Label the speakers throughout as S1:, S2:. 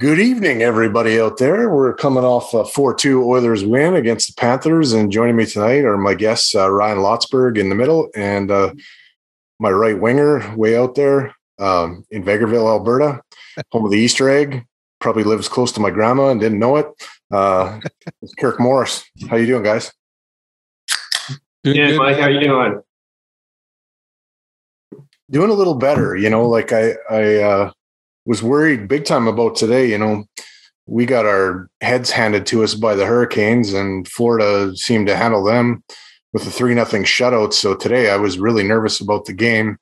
S1: Good evening, everybody out there. We're coming off a 4 2 Oilers win against the Panthers. And joining me tonight are my guests, uh, Ryan Lotzberg in the middle and uh, my right winger way out there um, in Vegreville, Alberta, home of the Easter egg. Probably lives close to my grandma and didn't know it. Uh, it's Kirk Morris. How you doing, guys?
S2: Good, yeah, good, Mike, how you doing?
S1: Doing a little better. You know, like I, I, uh, was worried big time about today. You know, we got our heads handed to us by the Hurricanes, and Florida seemed to handle them with a three nothing shutout. So today I was really nervous about the game,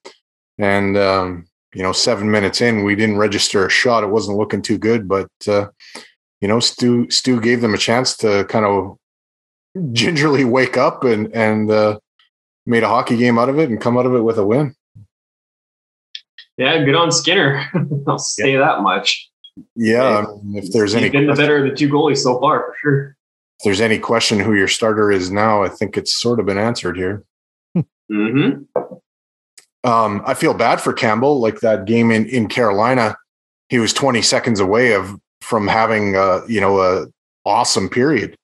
S1: and um, you know, seven minutes in, we didn't register a shot. It wasn't looking too good, but uh, you know, Stu Stu gave them a chance to kind of gingerly wake up and and uh, made a hockey game out of it and come out of it with a win.
S2: Yeah, good on Skinner. I'll say yeah. that much.
S1: Yeah, if there's
S2: He's
S1: any,
S2: been the better of the two goalies so far for sure.
S1: If there's any question who your starter is now, I think it's sort of been answered here.
S2: Mm-hmm.
S1: Um, I feel bad for Campbell. Like that game in in Carolina, he was 20 seconds away of from having uh, you know a awesome period,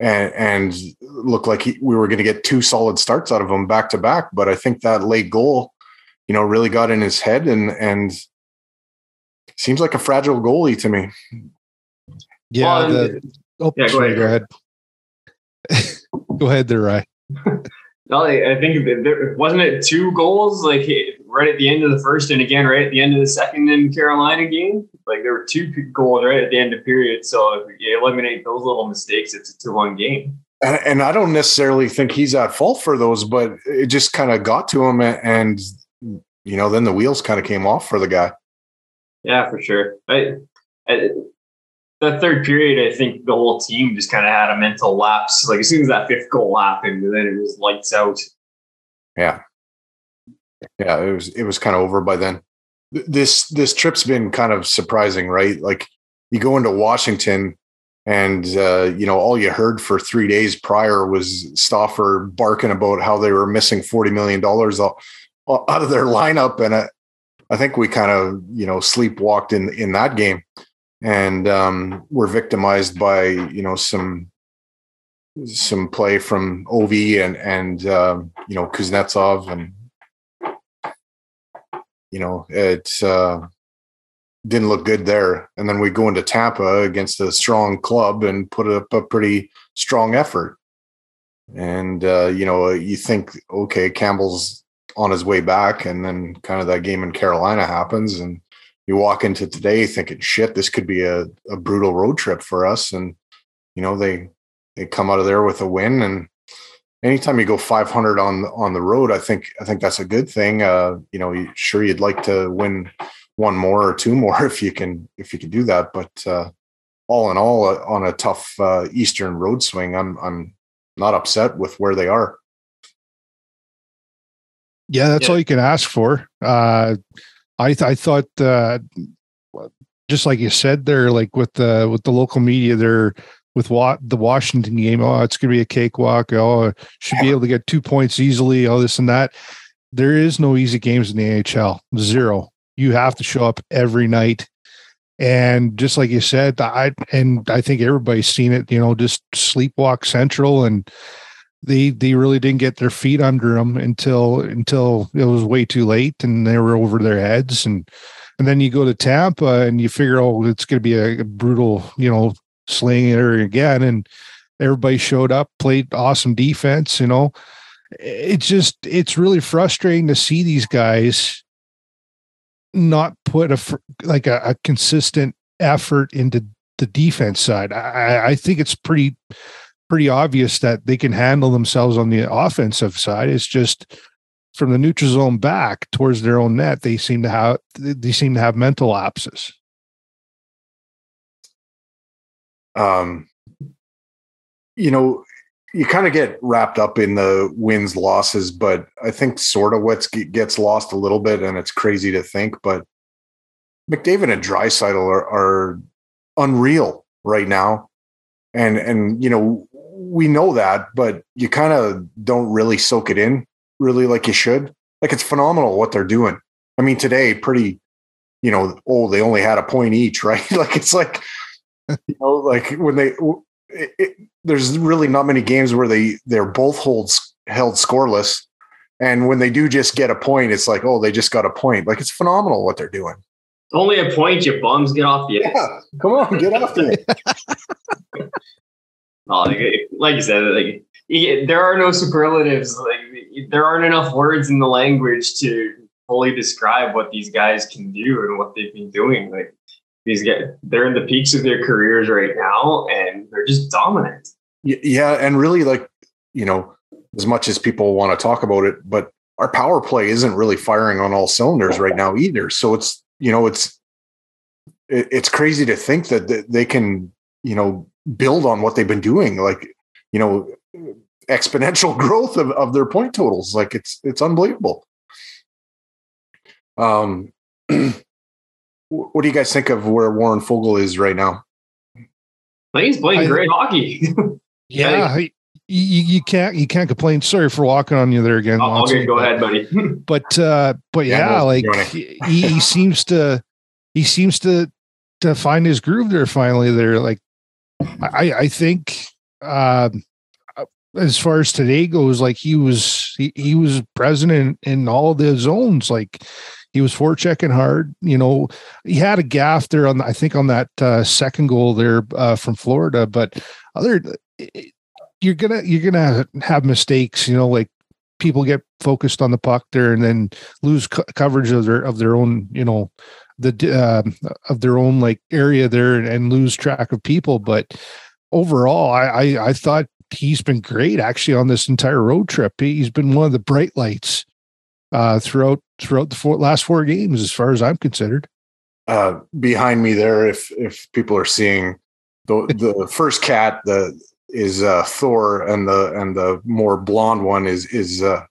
S1: and and looked like he, we were going to get two solid starts out of him back to back. But I think that late goal you know, really got in his head and and seems like a fragile goalie to me.
S3: Yeah. Well, the, oh, yeah, go ahead. Go ahead. go ahead there, Ryan.
S2: no, I think there wasn't it two goals like right at the end of the first and again right at the end of the second in Carolina game. Like there were two goals right at the end of period. So if you eliminate those little mistakes, it's a two-one game.
S1: And, and I don't necessarily think he's at fault for those, but it just kind of got to him, and you know, then the wheels kind of came off for the guy.
S2: Yeah, for sure. I, I, that third period, I think the whole team just kind of had a mental lapse. Like as soon as that fifth goal happened, then it was lights out.
S1: Yeah, yeah, it was it was kind of over by then. This this trip's been kind of surprising, right? Like you go into Washington, and uh, you know all you heard for three days prior was Stauffer barking about how they were missing forty million dollars out of their lineup, and I, I think we kind of you know sleepwalked in in that game, and um, were victimized by you know some some play from Ov and and um, you know Kuznetsov and you know it uh, didn't look good there. And then we go into Tampa against a strong club and put up a pretty strong effort. And uh, you know you think okay Campbell's on his way back, and then kind of that game in Carolina happens, and you walk into today thinking, "Shit, this could be a, a brutal road trip for us." And you know they they come out of there with a win, and anytime you go 500 on on the road, I think I think that's a good thing. Uh, you know, sure you'd like to win one more or two more if you can if you can do that, but uh, all in all, uh, on a tough uh, Eastern road swing, I'm I'm not upset with where they are.
S3: Yeah, that's yeah. all you can ask for. Uh, I th- I thought uh, just like you said there, like with the with the local media, there with what the Washington game. Oh, it's going to be a cakewalk. Oh, should be able to get two points easily. All this and that. There is no easy games in the NHL. Zero. You have to show up every night. And just like you said, I and I think everybody's seen it. You know, just sleepwalk central and they they really didn't get their feet under them until until it was way too late and they were over their heads. And and then you go to Tampa and you figure oh it's going to be a, a, brutal you know slaying it again. And everybody showed up played awesome defense you know. It's just it's really frustrating to see these guys not put a like a, a consistent effort into the defense side. I, I think it's pretty pretty obvious that they can handle themselves on the offensive side. It's just from the neutral zone back towards their own net, they seem to have they seem to have mental lapses.
S1: Um, you know, you kind of get wrapped up in the wins losses, but I think sort of what gets lost a little bit, and it's crazy to think, but McDavid and Draisaitl are, are unreal right now, and and you know we know that, but you kind of don't really soak it in really like you should. Like it's phenomenal what they're doing. I mean, today, pretty you know, oh, they only had a point each, right? like it's like, you know, like when they, it, it, there's really not many games where they they're both holds held scoreless, and when they do just get a point, it's like, oh, they just got a point. Like it's phenomenal what they're doing.
S2: Only a point, you bums. Get off the
S1: ice. Yeah, come on, get off the
S2: oh, like, like, you said, like there are no superlatives. Like there aren't enough words in the language to fully describe what these guys can do and what they've been doing. Like these guys, they're in the peaks of their careers right now, and they're just dominant.
S1: Yeah, and really, like you know, as much as people want to talk about it, but our power play isn't really firing on all cylinders right now either. So it's you know, it's it's crazy to think that they can you know build on what they've been doing, like you know, exponential growth of, of their point totals. Like it's it's unbelievable. Um, what do you guys think of where Warren Foegele is right now?
S2: I think he's playing I, great hockey.
S3: yeah, you, you, can't you can't complain. Sorry for walking on you there again.
S2: Oh, okay, go ahead, buddy.
S3: but uh, but yeah, yeah like he, he seems to he seems to to find his groove there finally. There, like I I think uh, as far as today goes, like he was he, he was present in, in all the zones. Like he was forechecking hard. You know, he had a gaff there on, I think, on that uh, second goal there uh, from Florida. But other, you're gonna you're gonna have mistakes. You know, like people get focused on the puck there and then lose co- coverage of their of their own. You know, the uh, of their own like area there and, and lose track of people. But overall, I, I I thought he's been great actually on this entire road trip. He's been one of the bright lights uh, throughout throughout the four, last four games, as far as I'm considered.
S1: Uh, behind me there, if if people are seeing the the first cat, the is uh, Thor, and the and the more blonde one is is uh,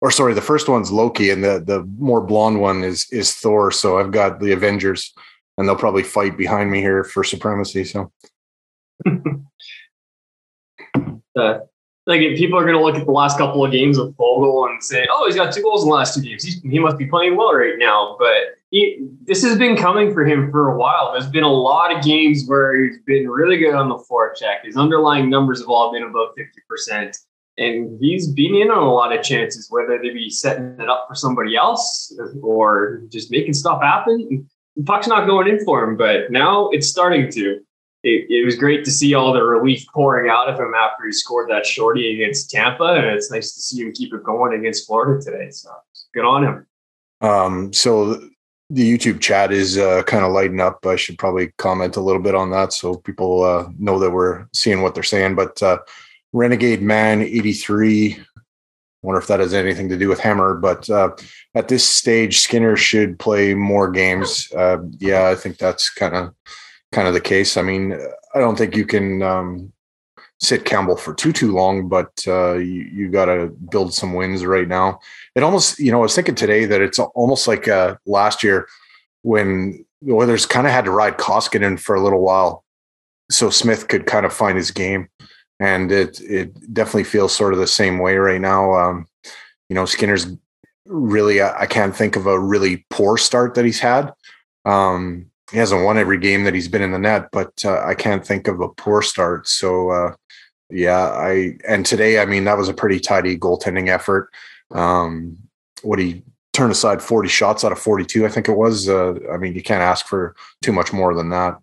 S1: or sorry, the first one's Loki, and the the more blonde one is is Thor. So I've got the Avengers, and they'll probably fight behind me here for supremacy. So.
S2: uh, like people are going to look at the last couple of games of Foegele and say, "Oh, he's got two goals in the last two games. He must be playing well right now." But he, this has been coming for him for a while. There's been a lot of games where he's been really good on the forecheck. His underlying numbers have all been above fifty percent, and he's been in on a lot of chances, whether they be setting it up for somebody else or just making stuff happen. The puck's not going in for him, but now it's starting to it, it, was great to see all the relief pouring out of him after he scored that shorty against Tampa, and it's nice to see him keep it going against Florida today. So good on him.
S1: Um, so the YouTube chat is uh, kind of lighting up. I should probably comment a little bit on that so people uh, know that we're seeing what they're saying. But uh, Renegade Man 83, wonder if that has anything to do with Hammer. But uh, at this stage, Skinner should play more games. Uh, yeah, I think that's kind of kind of the case. I mean, I don't think you can um, sit Campbell for too too long, but uh, you you got to build some wins right now. It almost, you know, I was thinking today that it's almost like uh, last year when the Oilers kind of had to ride Koskinen for a little while, so Smith could kind of find his game, and it it definitely feels sort of the same way right now. Um, you know, Skinner's really I, can't think of a really poor start that he's had. Um, he hasn't won every game that he's been in the net, but uh, I can't think of a poor start. So uh, yeah, I and today, I mean, that was a pretty tidy goaltending effort. Um, what he turned aside 40 shots out of 42, I think it was. Uh, I mean, you can't ask for too much more than that.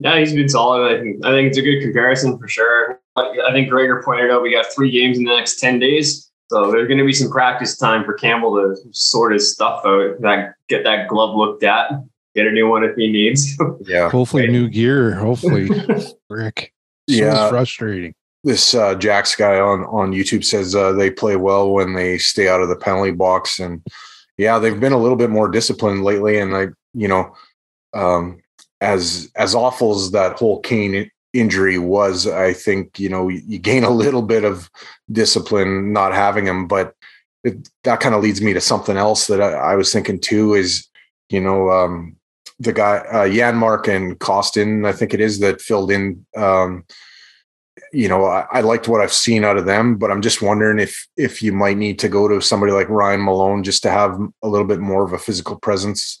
S2: Yeah, he's been solid. I think I think it's a good comparison for sure. I think Gregor pointed out we got three games in the next 10 days. So there's going to be some practice time for Campbell to sort his stuff out, that get that glove looked at, get a new one if he needs.
S1: yeah.
S3: Hopefully, new gear. Hopefully, Rick. So yeah. frustrating.
S1: This uh, Jax guy on on YouTube says uh, they play well when they stay out of the penalty box, and yeah, they've been a little bit more disciplined lately. And like you know, um, as as awful as that whole Kane injury was, I think you know you gain a little bit of discipline not having him, but it, that kind of leads me to something else that I, I was thinking too. Is you know um, the guy uh, Janmark and Kostin, I think it is that filled in. Um, you know, I, I, liked what I've seen out of them, but I'm just wondering if if you might need to go to somebody like Ryan Malone just to have a little bit more of a physical presence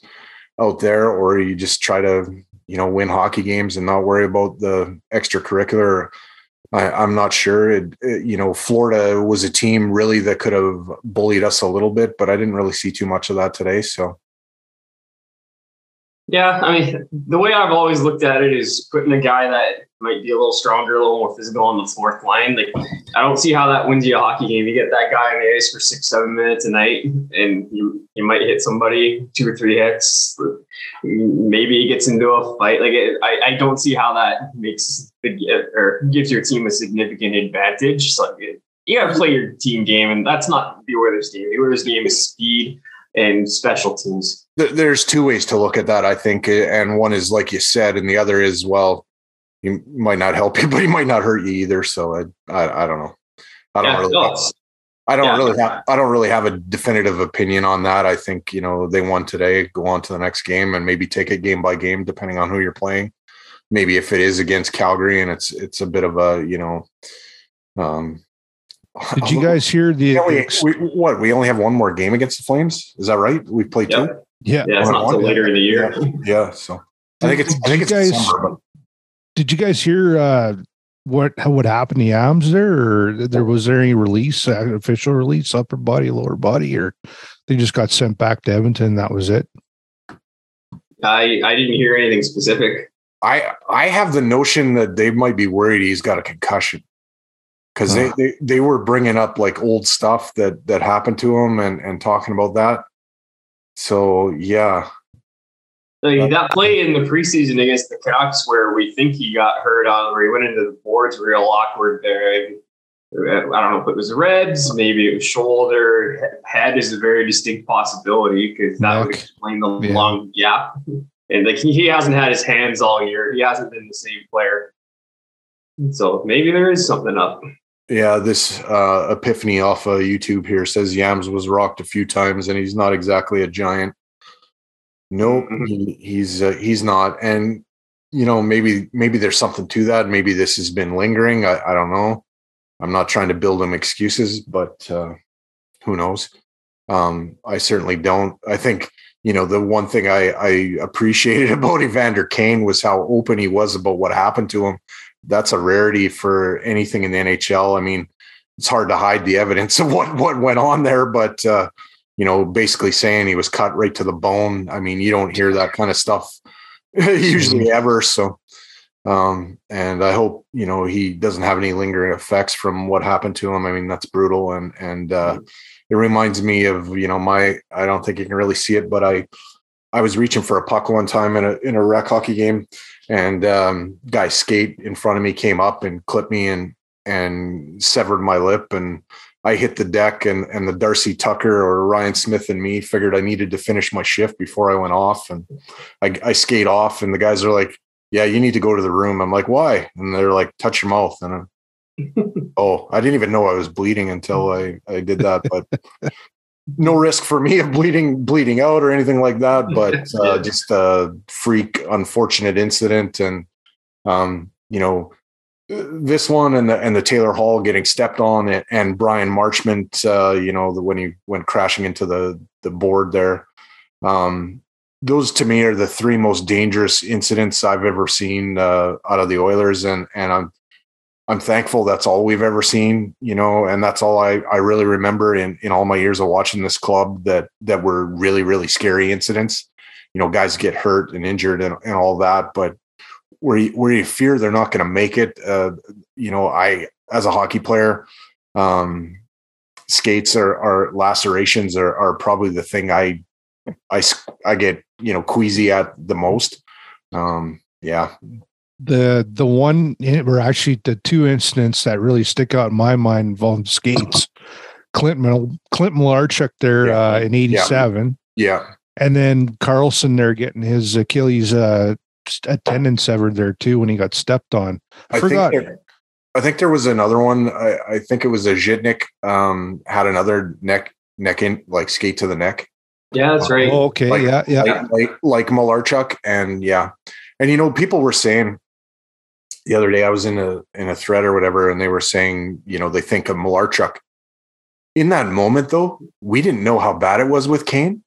S1: out there, or you just try to, you know, win hockey games and not worry about the extracurricular. I, am not sure. It, it, you know, Florida was a team really that could have bullied us a little bit, but I didn't really see too much of that today. So
S2: yeah, I mean, the way I've always looked at it is putting a guy that might be a little stronger, a little more physical on the fourth line. Like, I don't see how that wins you a hockey game. You get that guy on the ice for six, seven minutes a night, and you you might hit somebody two or three hits. Maybe he gets into a fight. Like, it, I I don't see how that makes the or gives your team a significant advantage. So it, you got to play your team game, and that's not the Oilers game. The Oilers game is speed and special teams.
S1: There's two ways to look at that, I think, and one is like you said, and the other is well, he might not help you, but he might not hurt you either. So I, I, I don't know. I don't yeah, really. No, I don't yeah. really have. I don't really have a definitive opinion on that. I think you know they won today. Go on to the next game and maybe take it game by game, depending on who you're playing. Maybe if it is against Calgary and it's it's a bit of a you know um,
S3: did you guys hear the?
S1: We, we, what we only have one more game against the Flames? Is that right? We played
S2: yep.
S1: two.
S3: Yeah,
S2: yeah, it's not until later in the year.
S1: Yeah, yeah so I think it's. I think it's
S3: guys,
S1: December, but.
S3: Did you guys hear uh, what what happened to Yams there, or there was there any release, uh, official release, upper body, lower body, or they just got sent back to Edmonton? That was it.
S2: I I didn't hear anything specific.
S1: I I have the notion that they might be worried he's got a concussion because they, they they were bringing up like old stuff that that happened to him and and talking about that. So yeah,
S2: like that play in the preseason against the Canucks where we think he got hurt on where he went into the boards real awkward there. Uh, I don't know if it was ribs, maybe it was shoulder. Head is a very distinct possibility because that would explain the yeah. long gap. And like he, he hasn't had his hands all year. He hasn't been the same player. So maybe there is something up.
S1: Yeah, this uh, epiphany off of YouTube here says Yams was rocked a few times, and he's not exactly a giant. Nope, mm-hmm. he, he's uh, he's not. And you know, maybe maybe there's something to that. Maybe this has been lingering. I, I don't know. I'm not trying to build him excuses, but uh, who knows? Um, I certainly don't. I think you know the one thing I, I appreciated about Evander Kane was how open he was about what happened to him that's a rarity for anything in the NHL. I mean, it's hard to hide the evidence of what what went on there, but uh, you know, basically saying he was cut right to the bone. I mean, you don't hear that kind of stuff usually mm-hmm. ever. So, um, and I hope you know he doesn't have any lingering effects from what happened to him. I mean, that's brutal, and and uh, mm-hmm. it reminds me of you know my. I don't think you can really see it, but I I was reaching for a puck one time in a in a rec hockey game and um, guy skate in front of me came up and clipped me and and severed my lip. And I hit the deck and and the Darcy Tucker or Ryan Smyth and me figured I needed to finish my shift before I went off. And I, I skate off and the guys are like yeah you need to go to the room. I'm like why? And they're like touch your mouth. And I'm, oh I didn't even know I was bleeding until I I did that. But no risk for me of bleeding bleeding out or anything like that but uh, just a freak unfortunate incident and um, you know this one and the and the Taylor Hall getting stepped on and, and Bryan Marchment uh, you know the, when he went crashing into the the board there. Um, those to me are the three most dangerous incidents I've ever seen uh, out of the Oilers and and I'm I'm thankful that's all we've ever seen, you know, and that's all I, I really remember in, in all my years of watching this club that that were really, really scary incidents. You know, guys get hurt and injured and, and all that, but where you, where you fear they're not going to make it, uh, you know, I as a hockey player, um, skates are lacerations are, are probably the thing I I I get you know queasy at the most. Um, yeah,
S3: the the one or actually the two incidents that really stick out in my mind involved skates. Clint Clint Malarchuk there yeah. uh, in '87.
S1: Yeah. yeah.
S3: and then Karlsson there getting his Achilles uh, tendon severed there too when he got stepped on. I, I forgot.
S1: Think there, I think there was another one. I, I think it was a Zhitnik um, had another neck neck in like skate to the neck.
S2: Yeah, that's right.
S3: Oh, okay,
S1: like,
S3: yeah, yeah,
S1: like, like, like Malarchuk, and yeah, and you know people were saying the other day I was in a in a thread or whatever, and they were saying, you know, they think of Malarchuk. In that moment, though, we didn't know how bad it was with Kane.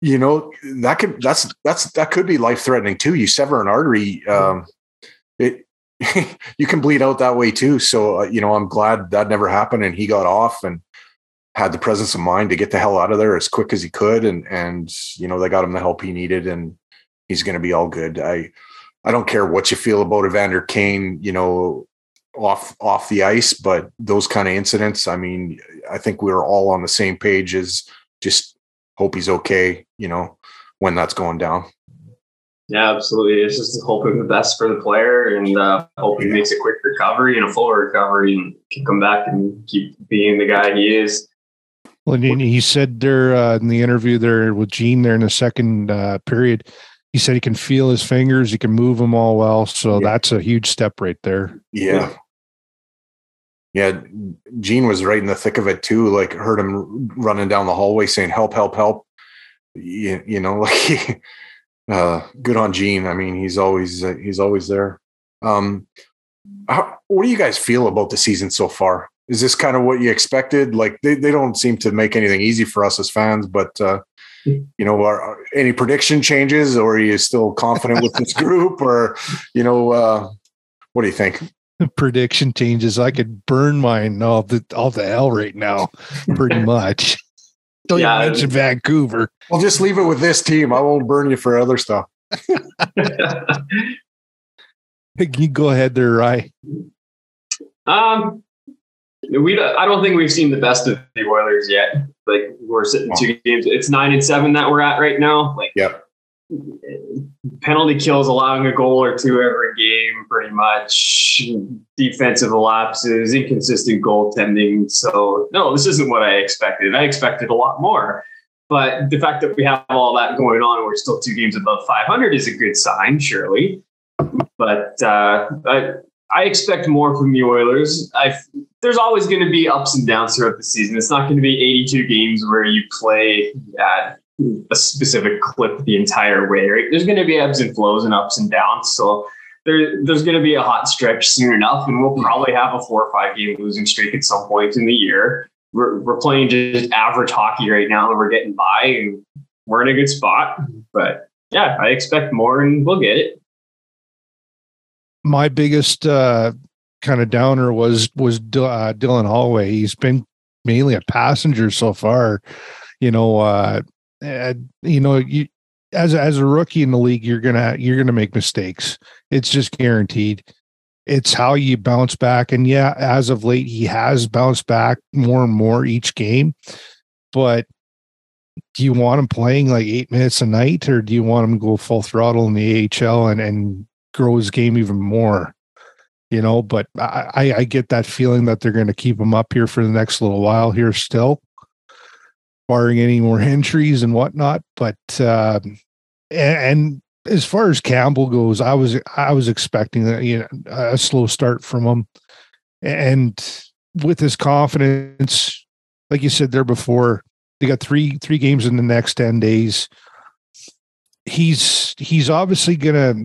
S1: you know that could that's that's that could be life threatening too. You sever an artery, um, it you can bleed out that way too. So uh, you know, I'm glad that never happened, and he got off and had the presence of mind to get the hell out of there as quick as he could, and and you know they got him the help he needed, and he's going to be all good. I I don't care what you feel about Evander Kane, you know, off off the ice, but those kind of incidents, I mean, I think we are all on the same page as just hope he's okay, you know, when that's going down.
S2: Yeah, absolutely. It's just hoping the best for the player and uh, hope he makes a quick recovery and a full recovery and can come back and keep being the guy he is.
S3: Well, he said there uh, in the interview there with Gene there in the second uh, period, he said he can feel his fingers, he can move them all well. So yeah. that's a huge step right there.
S1: Yeah. Yeah. Gene was right in the thick of it too. Like heard him running down the hallway saying, help, help, help. You, you know, like uh, good on Gene. I mean, he's always, uh, he's always there. Um, how, what do you guys feel about the season so far? Is this kind of what you expected? Like they, they don't seem to make anything easy for us as fans, but uh, you know, are, any prediction changes, or are you still confident with this group, or you know, uh, what do you think?
S3: Prediction changes. I could burn mine all the all the hell right now, pretty much. Don't yeah, even mention Vancouver.
S1: I'll just leave it with this team. I won't burn you for other stuff.
S3: you go ahead there, Rye.
S2: Um, we I don't think we've seen the best of the Oilers yet. Like we're sitting two games. It's nine and seven that we're at right now. Like
S1: yep.
S2: penalty kills, allowing a goal or two every game, pretty much. Defensive lapses, inconsistent goaltending. So no, this isn't what I expected. I expected a lot more. But the fact that we have all that going on and we're still two games above 500 is a good sign, surely. But uh, I, I expect more from the Oilers. I there's always going to be ups and downs throughout the season. It's not going to be 82 games where you play at a specific clip the entire way. Right? There's going to be ebbs and flows and ups and downs. So there, there's going to be a hot stretch soon enough, and we'll probably have a four or five game losing streak at some point in the year. We're, we're playing just average hockey right now, and we're getting by, and we're in a good spot. But yeah, I expect more, and we'll get it
S3: my biggest uh, kind of downer was was uh, Dylan Holloway. He's been mainly a passenger so far. You know, uh, you know, you as as a rookie in the league, you're gonna you're gonna make mistakes. It's just guaranteed. It's how you bounce back, and yeah, as of late, he has bounced back more and more each game. But do you want him playing like eight minutes a night, or do you want him to go full throttle in the AHL and and grow his game even more? you know, but I, I get that feeling that they're going to keep him up here for the next little while here still, barring any more entries and whatnot. But uh, and, and as far as Campbell goes, I was I was expecting a, you know, a slow start from him, and with his confidence, like you said there before, they got three three games in the next ten days. He's he's obviously gonna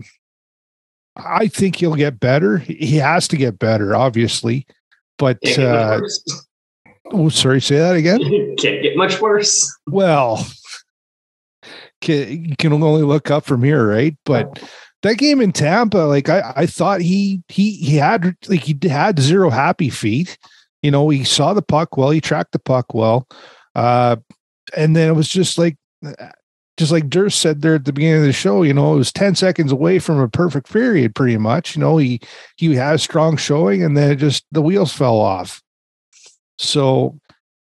S3: I think he'll get better. He has to get better, obviously. But uh, oh, sorry, say that again.
S2: Can't get much worse.
S3: Well, can, you can only look up from here, right? But that game in Tampa, like I, I thought he he he had like he had zero happy feet. You know, he saw the puck well, he tracked the puck well, uh, and then it was just like just like Durst said there at the beginning of the show, you know, it was 10 seconds away from a perfect period, pretty much. You know, he he had a strong showing and then it just the wheels fell off. So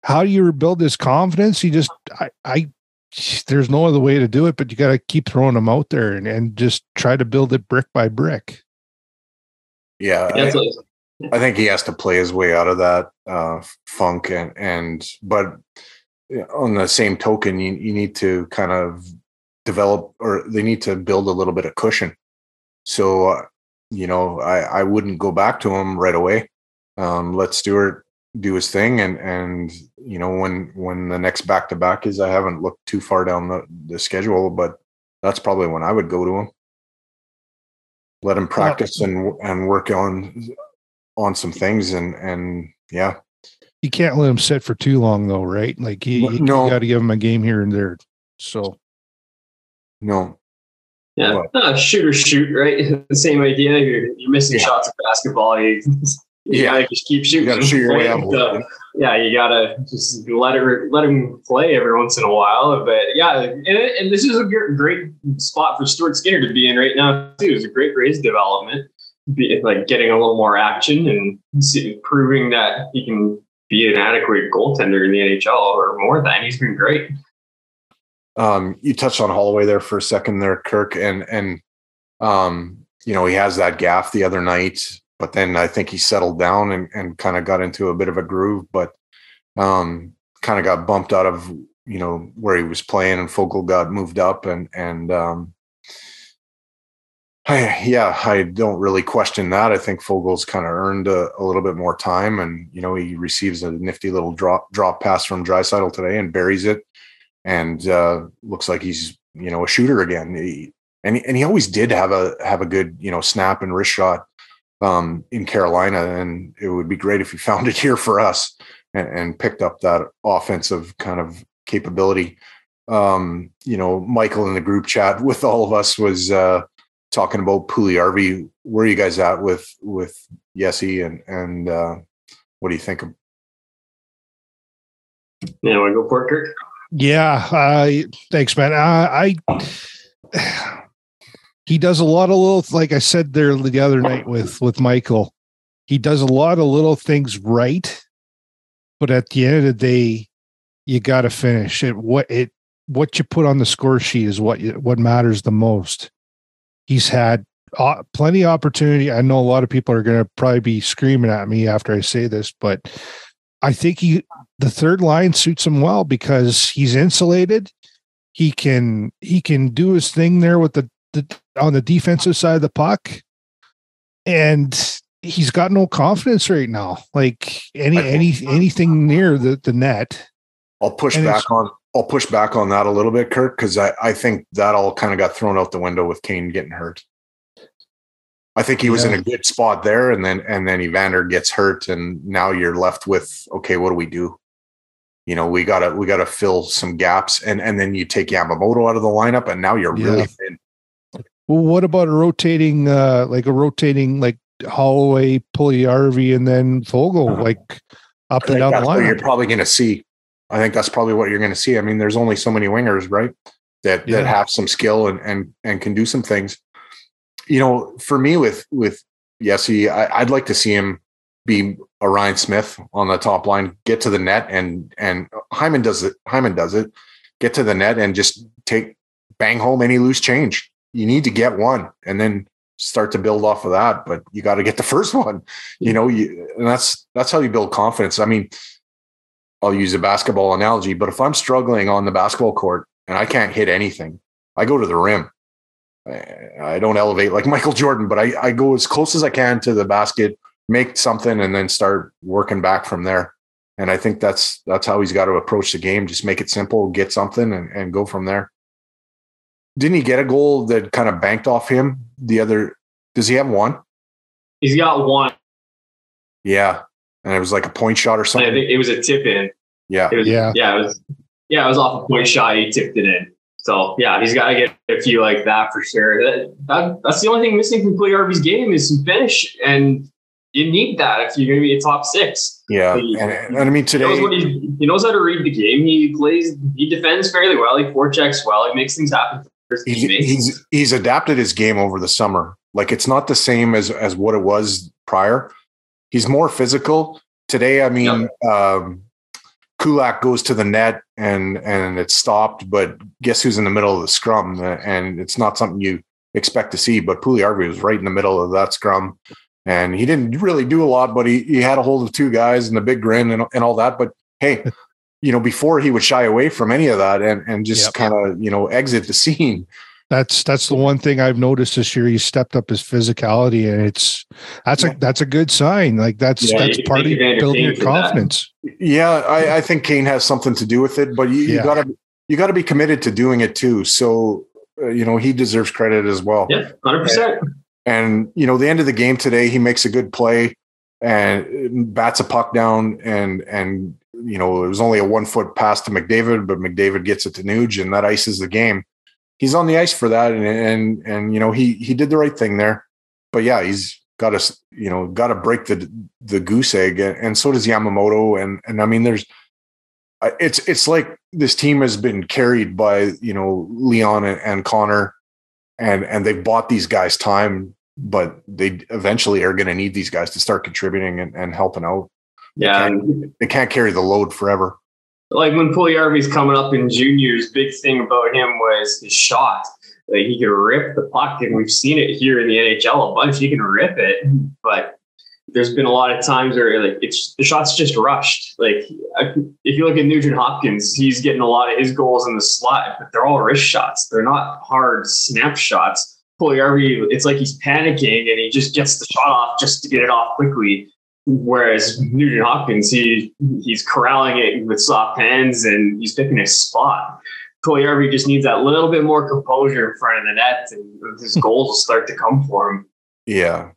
S3: how do you rebuild this confidence? You just I I there's no other way to do it, but you gotta keep throwing them out there and, and just try to build it brick by brick.
S1: Yeah. I, I think he has to play his way out of that uh, funk and and but on the same token, you, you need to kind of develop or they need to build a little bit of cushion. So, uh, you know, I, I wouldn't go back to him right away. Um, let Stuart do his thing. And, and, you know, when, when the next back to back is, I haven't looked too far down the, the schedule, but that's probably when I would go to him. Let him practice and, and work on, on some things and, and yeah,
S3: you can't let him sit for too long though, right? Like he, no. you got to give him a game here and there. So
S1: No.
S2: Yeah, uh, shoot or shoot, right? the same idea. You're, you're missing
S1: Yeah.
S2: shots of basketball. You, you
S1: Yeah.
S2: gotta just keep shooting.
S1: You gotta shoot your way out.
S2: Uh, yeah, you gotta just let her let him play every once in a while. But yeah, and, and this is a great spot for Stuart Skinner to be in right now too. It's a great for his development, be, like getting a little more action and see, proving that he can be an adequate goaltender in the NHL or more than. He's been great.
S1: Um, you touched on Holloway there for a second there, Kirk, and and um, you know, he has that gaff the other night, but then I think he settled down and, and kind of got into a bit of a groove, but um kind of got bumped out of you know where he was playing and Foegele got moved up and and um I, yeah, I don't really question that. I think Foegele's kind of earned a, a little bit more time, and you know he receives a nifty little drop drop pass from Draisaitl today and buries it, and uh, looks like he's you know a shooter again. He, and and he always did have a have a good you know snap and wrist shot um, in Carolina, and it would be great if he found it here for us and, and picked up that offensive kind of capability. Um, you know, Michael in the group chat with all of us was uh, talking about Puljujarvi. Where are you guys at with with Yessi and and uh, what do you think? Of,
S2: Yeah, want to go for it, Kirk?
S3: Yeah, uh, thanks, man. I, I he does a lot of little, like I said there the other night with with Michael. He does a lot of little things right, but at the end of the day, you got to finish it. What it what you put on the score sheet is what you, what matters the most. He's had uh, plenty of opportunity. I know a lot of people are going to probably be screaming at me after I say this, but I think he the third line suits him well because he's insulated. He can he can do his thing there with the, the on the defensive side of the puck, and he's got no confidence right now. Like any any anything near the the net.
S1: I'll push
S3: And
S1: back on I'll push back on that a little bit, Kirk, because I, I think that all kind of got thrown out the window with Kane getting hurt. I think he was in a good spot there, and then and then Evander gets hurt, and now you're left with okay, what do we do? You know, we gotta we gotta fill some gaps, and and then you take Yamamoto out of the lineup, and now you're really thin.
S3: Well, what about a rotating uh like a rotating like Holloway, Pulley, Puljujarvi, and then Foegele like up and down the line?
S1: you're probably going to see. I think that's probably what you're going to see. I mean, there's only so many wingers, right? That
S3: Yeah.
S1: that have some skill and and and can do some things. You know, for me with with Yessi, I, I'd like to see him be a Ryan Smyth on the top line, get to the net, and and Hyman does it. Hyman does it. Get to the net and just take bang home any loose change. You need to get one, and then start to build off of that. But you got to get the first one. You know, you and that's that's how you build confidence. I mean, I'll use a basketball analogy, but if I'm struggling on the basketball court and I can't hit anything, I go to the rim. I don't elevate like Michael Jordan, but I, I go as close as I can to the basket, make something, and then start working back from there. And I think that's that's how he's got to approach the game. Just make it simple, get something, and, and go from there. Didn't he get a goal that kind of banked off him? The other does he have one?
S2: He's got one.
S1: Yeah, and it was like a point shot or
S2: I
S1: something.
S2: think it was a tip in.
S1: Yeah,
S2: It was,
S3: Yeah.
S2: yeah, it was. Yeah, it was off a point shot. He tipped it in. So yeah, he's got to get a few like that for sure. That, that that's the only thing missing from Clay Harvey's game is some finish, and you need that if you're going to be a top six.
S1: yeah,
S2: He-
S1: and, and I mean
S2: He knows,
S1: today,
S2: what he, he knows how to read the game. He plays. He defends fairly well. He forechecks well. He makes things happen
S1: he's, he's he's adapted his game over the summer. Like it's not the same as as what it was prior. He's more physical today. I mean, um, Kulak goes to the net and and it's stopped, but guess who's in the middle of the scrum? And it's not something you expect to see. But Puljujarvi was right in the middle of that scrum, and he didn't really do a lot, but he he had a hold of two guys and the big grin and and all that. But hey. You know, before he would shy away from any of that and, and just
S3: Yep.
S1: kind of, you know, exit the scene.
S3: That's that's the one thing I've noticed this year. He stepped up his physicality, and it's that's a that's a good sign. Like that's
S2: Yeah,
S3: that's part of
S2: take advantage of
S3: building your
S2: for that.
S3: confidence.
S1: Yeah, I, I think Kane has something to do with it, but you, you
S3: Yeah.
S1: gotta you gotta be committed to doing it too. So uh, you know he deserves credit as well.
S2: yeah, hundred percent.
S1: And you know the end of the game today, he makes a good play and bats a puck down, and and you know it was only a one foot pass to McDavid, but McDavid gets it to Nuge, and that ices the game. He's on the ice for that, and and and you know he he did the right thing there. But yeah, he's got to you know got to break the the goose egg, and so does Yamamoto, and and I mean there's it's it's like this team has been carried by you know Leon and, and Connor, and and they've bought these guys time, but they eventually are going to need these guys to start contributing and, and helping out.
S2: Yeah,
S1: they can't, they can't carry the load forever.
S2: Like when Puljujarvi's coming up in juniors, big thing about him was his shot. Like he could rip the puck, and we've seen it here in the NHL a bunch. He can rip it, but there's been a lot of times where like it's the shots just rushed. Like if you look at Nugent Hopkins, he's getting a lot of his goals in the slot, but they're all wrist shots. They're not hard snapshots. Puljujarvi, it's like he's panicking and he just gets the shot off just to get it off quickly. Whereas Nugent Hopkins, he he's corralling it with soft hands and he's picking his spot. Puljujarvi just needs that little bit more composure in front of the net, and his goals will start to come for him.
S1: Yeah,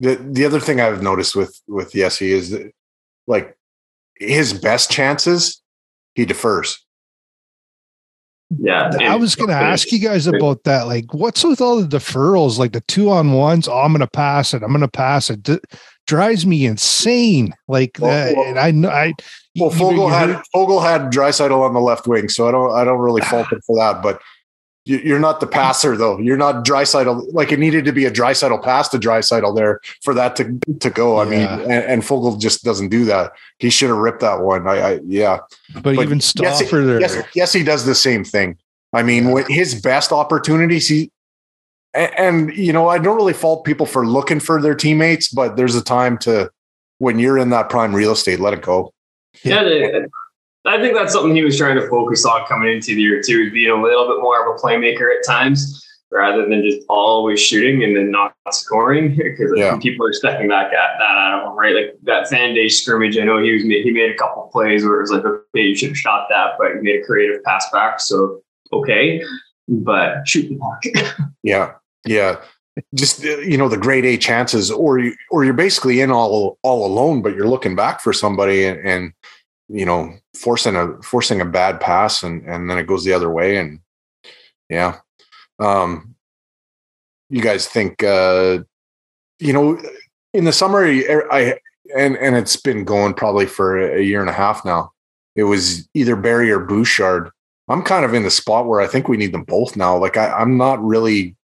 S1: the the other thing I've noticed with with Jesse is that like his best chances, he defers.
S2: Yeah.
S3: I was going to ask you guys about that. Like, what's with all the deferrals, like the two on ones? Oh, I'm going to pass it. I'm going to pass it. Drives me insane. Like, well, uh, well, and I know I.
S1: Well, Foegele had Foegele had Draisaitl on the left wing, so I don't I don't really fault him for that. But you're not the passer though. You're not Draisaitl. Like it needed to be a Draisaitl pass to Draisaitl there for that to to go. I yeah. mean, and, and just doesn't do that. He should have ripped that one. I, I yeah.
S3: But, but even Stauffer
S1: yes,
S3: there.
S1: Yes, yes, he does the same thing. I mean, yeah. his best opportunities, he and, and you know, I don't really fault people for looking for their teammates, but there's a time to when you're in that prime real estate, let it go.
S2: Yeah, yeah I think that's something he was trying to focus on coming into the year too, is being a little bit more of a playmaker at times rather than just always shooting and then not scoring. Because yeah. people are expecting that that out of him, right? Like that fan day scrimmage. I know he was he made a couple plays where it was like, okay, you should have shot that, but he made a creative pass back. So okay, but shoot the puck.
S1: yeah, yeah. Just you know the grade A chances, or you or you're basically in all all alone, but you're looking back for somebody and, and you know forcing a forcing a bad pass and and then it goes the other way and yeah. Um you guys think uh you know in the summer i and and it's been going probably for a year and a half now. It was either Barrie or bouchard. I'm kind of in the spot where i think we need them both now. Like I, i'm not really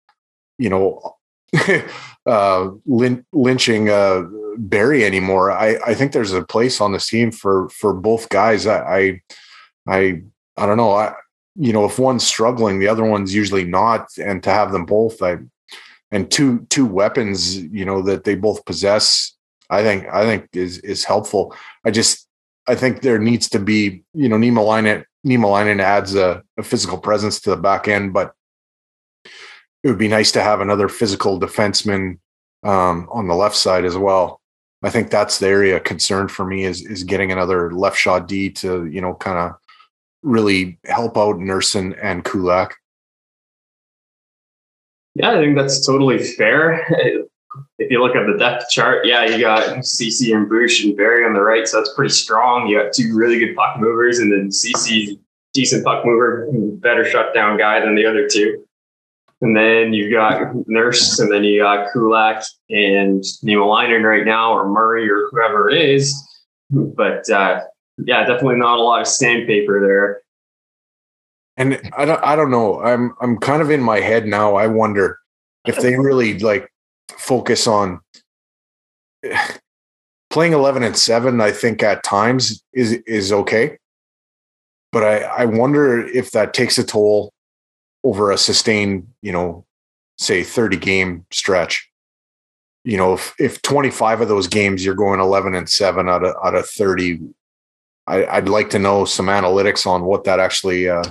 S1: you know uh, lyn- lynching uh, Barrie anymore. I, I think there's a place on this team for for both guys. I I I, I don't know. I you know if one's struggling, the other one's usually not, and to have them both, I and two two weapons, you know that they both possess. I think I think is is helpful. I just I think there needs to be you know Niemelainen Niemelainen adds a, a physical presence to the back end, but it would be nice to have another physical defenseman um, on the left side as well. I think that's the area of concern for me is is getting another left shot D to you know kind of really help out Nursson and Kulak.
S2: Yeah, I think that's totally fair. If you look at the depth chart, yeah, you got Ceci and Bush and Barrie on the right, so that's pretty strong. You got two really good puck movers, and then Ceci, decent puck mover, better shutdown guy than the other two. And then you've got Nurse, and then you got Kulak and Niemelainen right now, or Murray, or whoever it is. But uh, yeah, definitely not a lot of sandpaper there.
S1: And I don't, I don't know. I'm, I'm kind of in my head now. I wonder if they really like focus on playing 11 and 7 i think at times is is okay but i i wonder if that takes a toll over a sustained, you know, say 30 game stretch. You know, if, if 25 of those games you're going 11 and 7 out of out of 30, I, would like to know some analytics on what that actually uh,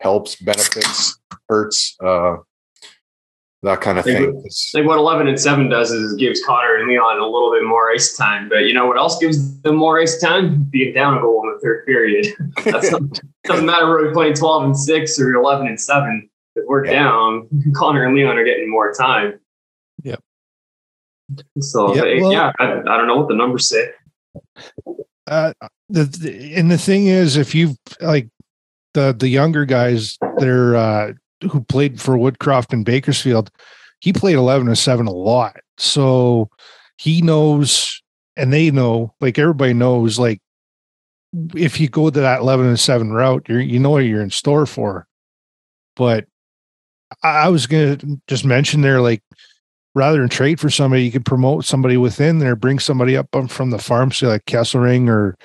S1: helps, benefits, hurts, uh, that kind of thing.
S2: Like what 11 and 7 does is gives Connor and Leon a little bit more ice time. But you know what else gives them more ice time? Being down a goal in the third period. That doesn't matter whether we're playing 12 and 6 or 11 and 7 we're yeah. down, Connor and Leon are getting more time.
S3: Yep.
S2: So yep, well, yeah, I, I, don't know what the numbers say.
S3: Uh, the, the, and the thing is, if you've like the the younger guys, they're uh, who played for Woodcroft and Bakersfield, he played 11 to 7 a lot. So he knows and they know, like everybody knows, like if you go to that 11 and 7 route, you're you know what you're in store for. But I, I was gonna just mention there, like rather than trade for somebody, you could promote somebody within there, bring somebody up from the farm, say like Kesselring or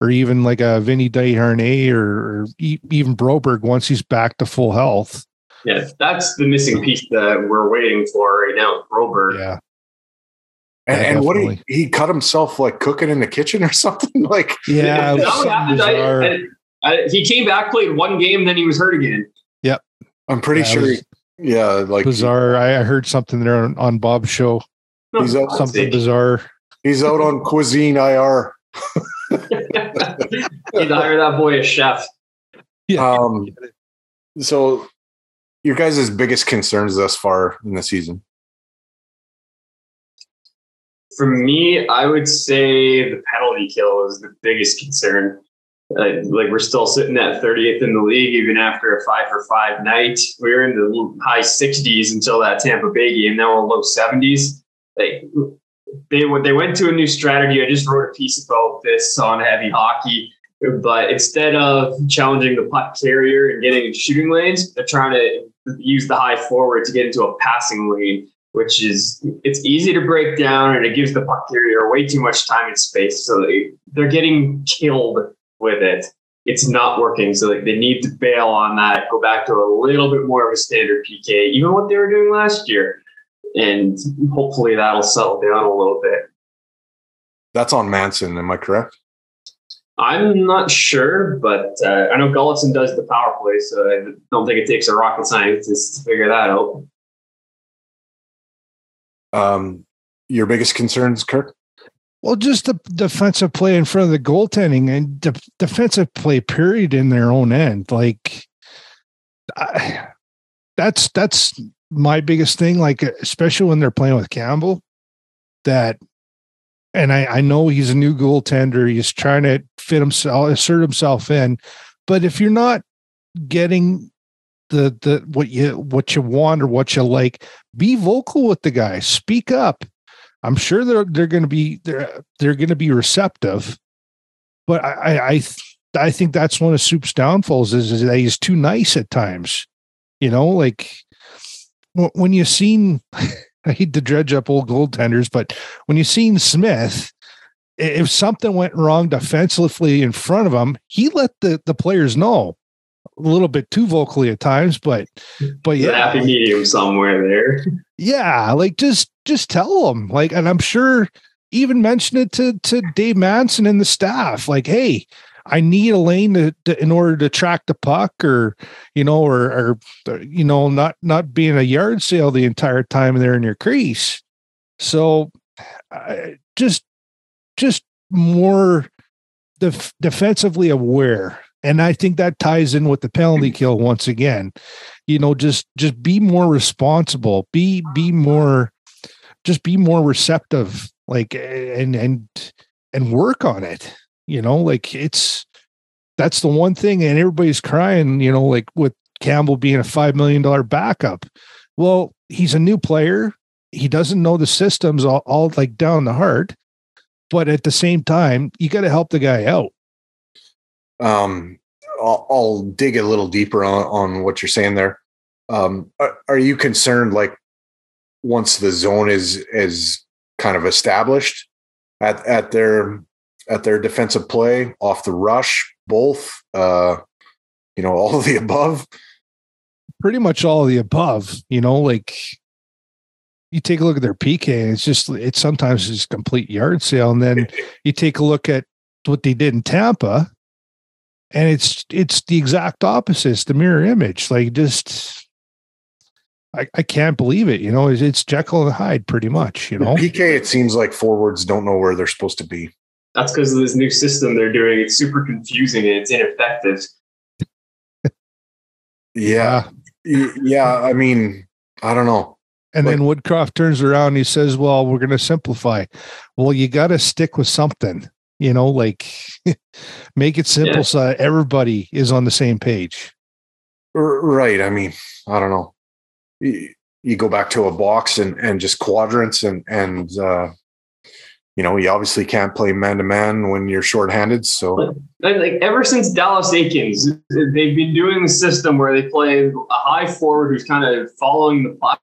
S3: or even like a Vinny Desharnais or, or even Broberg once he's back to full health.
S2: Yeah, that's the missing piece that we're waiting for right now, Broberg.
S3: Yeah.
S1: And,
S3: Yeah,
S1: and what he, he cut himself like cooking in the kitchen or something like
S3: Yeah, it
S2: That
S3: was
S2: what
S3: something.
S2: I- I- I- he came back, played one game, then he was hurt again.
S1: I'm pretty
S3: Yeah,
S1: sure
S3: was
S1: yeah like
S3: bizarre. I, I heard something there on, on Bob's show.
S1: He's out,
S3: Something bizarre.
S1: he's out on cuisine IR
S2: He'd hire that boy a chef.
S1: um so your guys' biggest concerns thus far in the season
S2: For me, I would say the penalty kill is the biggest concern. Uh, like we're still sitting at 30th in the league, even after a five for five night. We were in the high 60s until that Tampa Bay game. Now we're low 70s. Like they they went to a new strategy. I just wrote a piece about this on heavy hockey. But instead of challenging the puck carrier and getting shooting lanes, they're trying to use the high forward to get into a passing lane which is it's easy to break down and it gives the puck carrier way too much time and space. So they, they're getting killed with it. It's not working. So like they need to bail on that, go back to a little bit more of a standard PK, even what they were doing last year. And hopefully that'll settle down a little bit.
S1: that's on Manson am I correct
S2: I'm not sure, but uh, I know Gulutzan does the power play, so I don't think it takes a rocket scientist to figure that out.
S1: um your biggest concerns Kirk
S3: Well, just the defensive play in front of the goaltending and de- defensive play period in their own end. Like I, that's that's my biggest thing. Like especially when they're playing with Campbell, that and I, I know he's a new goaltender. He's trying to fit himself, assert himself in. But if you're not getting the the what you what you want or what you like, be vocal with the guy. Speak up. I'm sure they're they're going to be they're they're going to be receptive, but I I I, th- I think that's one of Soup's downfalls is, is that he's too nice at times. You know, like when you seen I hate to dredge up old goaltenders, but when you seen Smith, if something went wrong defensively in front of him, he let the the players know a little bit too vocally at times, but but
S2: Yeah. Happy medium somewhere there.
S3: yeah, like just just tell them. Like, and I'm sure even mention it to to Dave Manson and the staff. Like, hey, I need a lane to, to in order to track the puck, or you know, or or you know, not not being a yard sale the entire time there in your crease. So, I just just more def- defensively aware. And I think that ties in with the penalty mm. kill once again. You know just just be more responsible. Be be more just be more receptive like and and and work on it. You know like it's that's the one thing and everybody's crying you know like with campbell being a five million dollar backup. Well he's a new player. He doesn't know the systems all, all like down the heart. But at the same time you got to help the guy out
S1: um I'll, I'll dig a little deeper on, on what you're saying there um are, are you concerned like once the zone is is kind of established at at their at their defensive play off the rush both uh you know all of the above
S3: pretty much all of the above you know like you take a look at their PK, it's just it's sometimes just complete yard sale. And then you take a look at what they did in Tampa, and it's it's the exact opposite. It's the mirror image. Like just I, I can't believe it. You know, it's, it's Jekyll and Hyde pretty much, you know.
S1: PK it seems like forwards don't know where they're supposed to be
S2: That's because of this new system they're doing. It's super confusing and it's ineffective.
S1: yeah yeah i mean i don't know
S3: And
S1: Like-
S3: then Woodcroft turns around and he says, Well, we're gonna simplify. Well, you gotta stick with something, you know, like make it simple
S2: Yeah.
S3: so everybody is on the same page.
S1: Right. I mean, I don't know. You, you go back to a box and and just quadrants and and uh, you know you obviously can't play man to man when you're shorthanded. So
S2: like ever since Dallas Eakins, they've been doing the system where they play a high forward who's kind of following the puck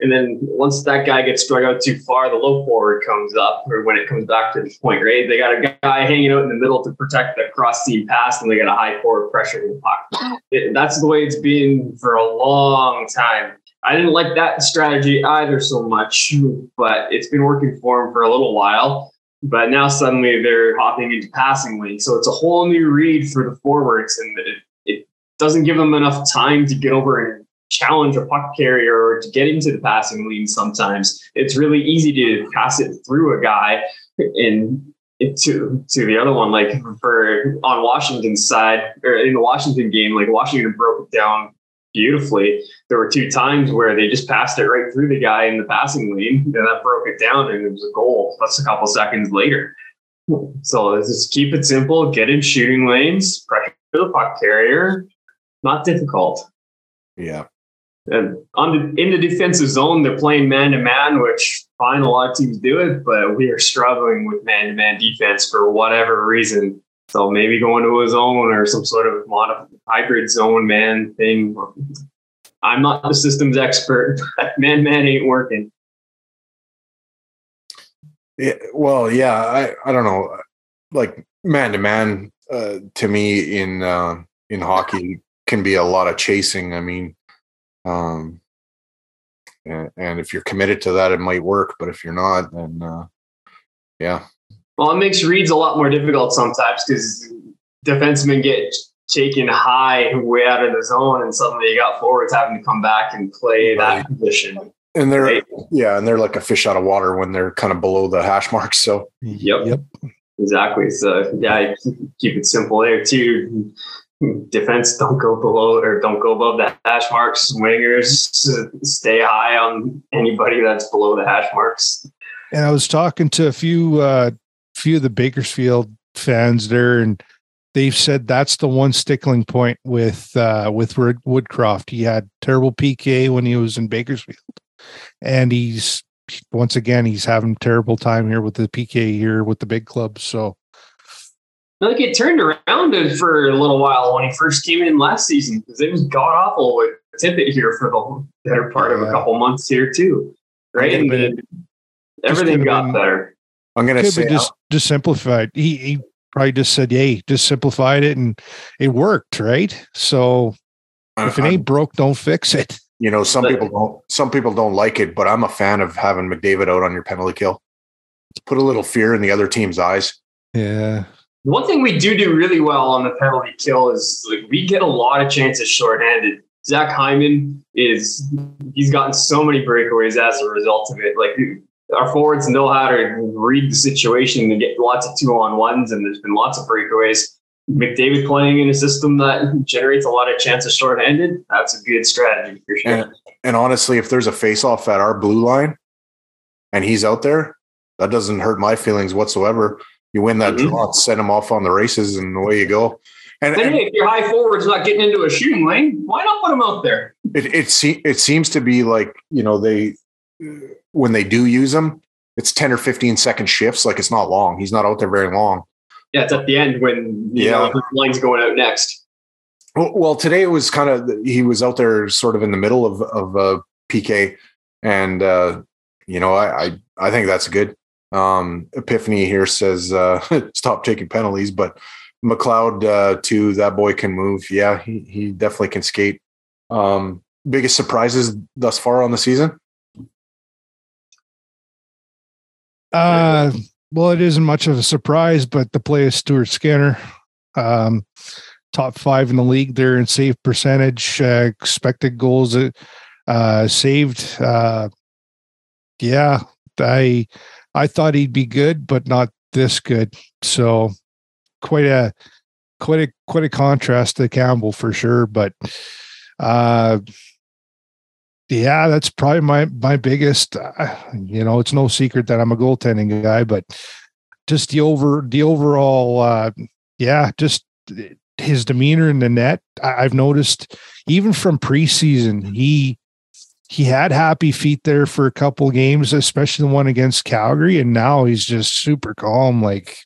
S2: and then once that guy gets struck out too far, the low forward comes up, or when it comes back to the point, right? They got a guy hanging out in the middle to protect the cross team pass, and they got a high forward pressure in the puck. It, that's the way it's been for a long time. I didn't like that strategy either so much, but it's been working for him for a little while. But now suddenly they're hopping into passing lane. So it's a whole new read for the forwards, and it, it doesn't give them enough time to get over and challenge a puck carrier or to get into the passing lane sometimes. It's really easy to pass it through a guy and to to the other one. Like for on Washington's side or in the Washington game, like Washington broke it down beautifully. There were two times where they just passed it right through the guy in the passing lane, and that broke it down, and it was a goal. That's a couple seconds later. So just keep it simple, get in shooting lanes, pressure the puck carrier. Not difficult.
S1: Yeah.
S2: And on the, in the defensive zone, they're playing man to man, which fine, a lot of teams do it, but we are struggling with man to man defense for whatever reason. So maybe going to a zone or some sort of mod- hybrid zone man thing. I'm not the systems expert, but man man ain't working.
S1: Yeah, well, yeah, I, I don't know. Like man to man, to me in uh, in hockey can be a lot of chasing. I mean, um, and, and, if you're committed to that, it might work. But if you're not, then uh, yeah.
S2: Well, it makes reads a lot more difficult sometimes because defensemen get taken high way out of the zone, and suddenly you got forwards having to come back and play right. that position.
S1: And they're right? yeah, and they're like a fish out of water when they're kind of below the hash marks. So
S2: yep,
S3: yep,
S2: exactly. So yeah, keep it simple there too defense don't go below or don't go above the hash marks. Wingers stay high on anybody that's below the hash marks.
S3: And I was talking to a few uh few of the Bakersfield fans there and they've said that's the one stickling point with uh with Woodcroft. He had terrible PK when he was in Bakersfield. And he's once again he's having terrible time here with the PK here with the big clubs. So
S2: like it turned around for a little while when he first came in last season because it was god awful with Tippett here for the better part of a couple months here too, right? And been, everything got been, better.
S1: I'm gonna say
S3: just uh, just simplified. He he probably just said, "Hey, just simplified it," and it worked, right? So if it ain't broke, don't fix it.
S1: You know, some but, people don't. Some people don't like it, but I'm a fan of having McDavid out on your penalty kill. Put a little fear in the other team's eyes.
S3: Yeah,
S2: one thing we do do really well on the penalty kill is like we get a lot of chances shorthanded. Zach Hyman is he's gotten so many breakaways as a result of it. Like our forwards know how to read the situation and get lots of two on ones, and there's been lots of breakaways. McDavid playing in a system that generates a lot of chances shorthanded, that's a good strategy for sure.
S1: And, and honestly, if there's a face off at our blue line and he's out there, that doesn't hurt my feelings whatsoever you win that mm-hmm. draw, set them off on the races, and away you go.
S2: And, and hey, if your high forward's not getting into a shooting lane, why not put them out there?
S1: It it, se- it seems to be like you know they when they do use them, it's ten or fifteen second shifts. Like it's not long. He's not out there very long.
S2: Yeah, it's at the end when you yeah. know the line's going out next.
S1: Well, well, today it was kind of he was out there sort of in the middle of of uh, PK, and uh, you know I, I I think that's good. Um, Epiphany here says uh, stop taking penalties, but McLeod uh, too. That boy can move. Yeah, he he definitely can skate. Um, biggest surprises thus far on the season?
S3: Uh, well, it isn't much of a surprise, but the play of Stuart Skinner, um, top five in the league there in save percentage, uh, expected goals uh, saved. Uh, yeah, I I thought he'd be good, but not this good. So quite a quite a quite a contrast to Campbell for sure. But uh yeah, that's probably my my biggest. Uh, you know, it's no secret that I'm a goaltending guy, but just the over the overall, uh, yeah, just his demeanor in the net, I, I've noticed even from preseason, he he had happy feet there for a couple games, especially the one against Calgary, and now he's just super calm, like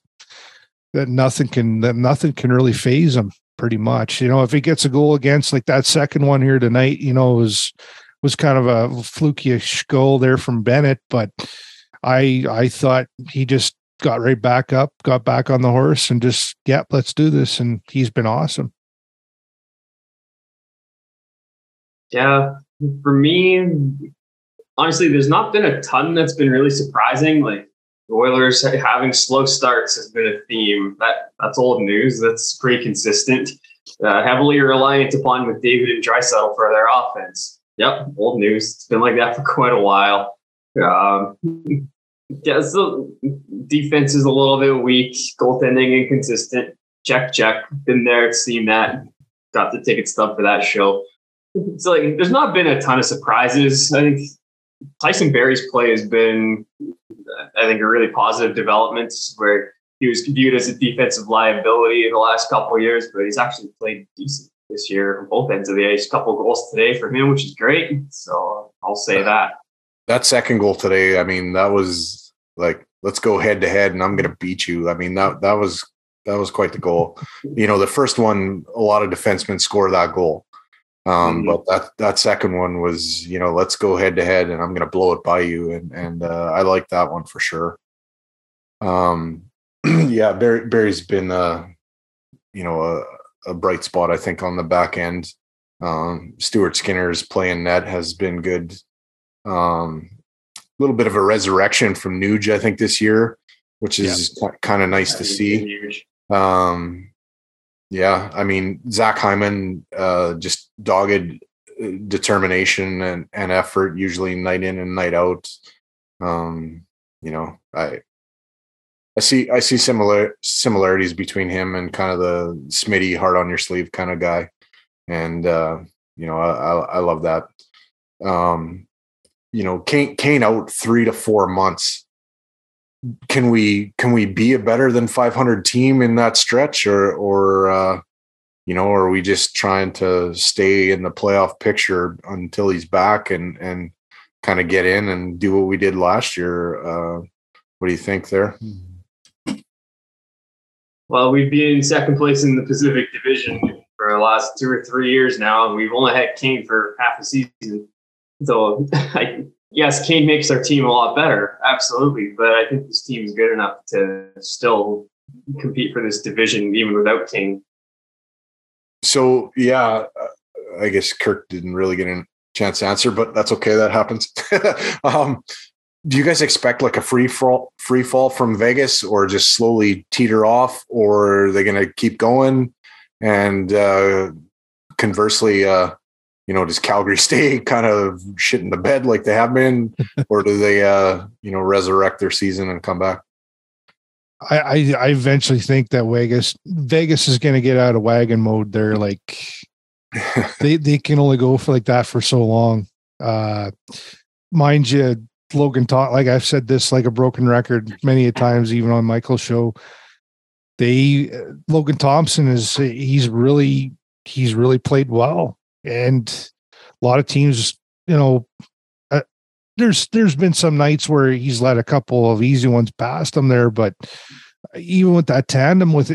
S3: that nothing can that nothing can really phase him pretty much. You know, if he gets a goal against like that second one here tonight, you know, was was kind of a fluky goal there from Bennett, but I I thought he just got right back up, got back on the horse, and just yep, yeah, let's do this. And he's been awesome.
S2: Yeah, for me, honestly, there's not been a ton that's been really surprising. Like the Oilers having slow starts has been a theme. That that's old news. That's pretty consistent. Uh, heavily reliant upon McDavid and Draisaitl for their offense. Yep, old news. It's been like that for quite a while. Um, yeah, so defense is a little bit weak. Goaltending inconsistent. Check, check. Been there, seen that. Got the ticket stub for that show. So like, there's not been a ton of surprises. I think Tyson Barrie's play has been, I think, a really positive development where he was viewed as a defensive liability in the last couple of years, but he's actually played decent this year on both ends of the ice. A couple goals today for him, which is great. So I'll say that.
S1: That second goal today, I mean, that was like, let's go head to head and I'm going to beat you. I mean, that, that was, that was quite the goal. You know, the first one, a lot of defensemen score that goal. Um, mm-hmm. but that that second one was, you know, let's go head to head, and I'm going to blow it by you, and and uh, I like that one for sure. Um, yeah, Barrie Barrie's been, uh, you know, a, a, bright spot I think on the back end. Um, Stuart Skinner's playing net has been good. Um, a little bit of a resurrection from Nuge, I think, this year, which is yeah. kind of nice to see. Um, yeah, I mean Zach Hyman, uh, just dogged uh, determination and, and effort, usually night in and night out. Um, you know, I I see I see similar similarities between him and kind of the Smitty heart on your sleeve kind of guy, and uh, you know I, I, I love that. Um, you know, Kane Kane out three to four months can we can we be a better than 500 team in that stretch? Or or uh, you know are we just trying to stay in the playoff picture until he's back and and kind of get in and do what we did last year? Uh, what do you think there?
S2: Well we've been in second place in the pacific division for the last two or three years now and we've only had Kane for half a season. So I, yes, Kane makes our team a lot better, absolutely. But I think this team is good enough to still compete for this division even without Kane.
S1: So yeah, I guess Kirk didn't really get a chance to answer, but that's okay. That happens. um, do you guys expect like a free fall, free fall from Vegas, or just slowly teeter off, or are they going to keep going? And uh, conversely, uh, you know, does Calgary stay kind of shit in the bed like they have been, or do they, uh, you know, resurrect their season and come back?
S3: I, I, I eventually think that Vegas Vegas is going to get out of wagon mode. They're like they they can only go for like that for so long. Uh, mind you, Logan taught like I've said this like a broken record many a times, even on Michael's show. They uh, Logan Thompson is he's really he's really played well and a lot of teams, you know, uh, there's there's been some nights where he's let a couple of easy ones past him there, but even with that tandem with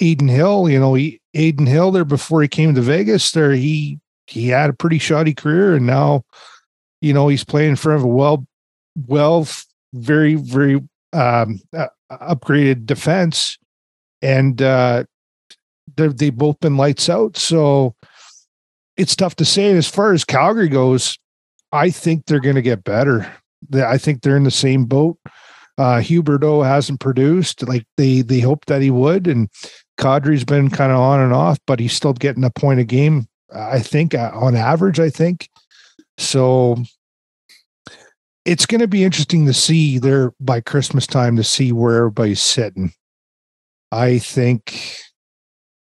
S3: Adin Hill, you know, he, Adin Hill there before he came to Vegas, there he he had a pretty shoddy career, and now, you know, he's playing in front of a well, well, very very um, uh, upgraded defense, and uh, they've both been lights out. So it's tough to say. As far as Calgary goes, I think they're going to get better. I think they're in the same boat. Uh, Huberdeau hasn't produced like they they hoped that he would, and Kadri's been kind of on and off, but he's still getting a point a game. I think uh, on average. I think so. It's going to be interesting to see there by Christmas time to see where everybody's sitting. I think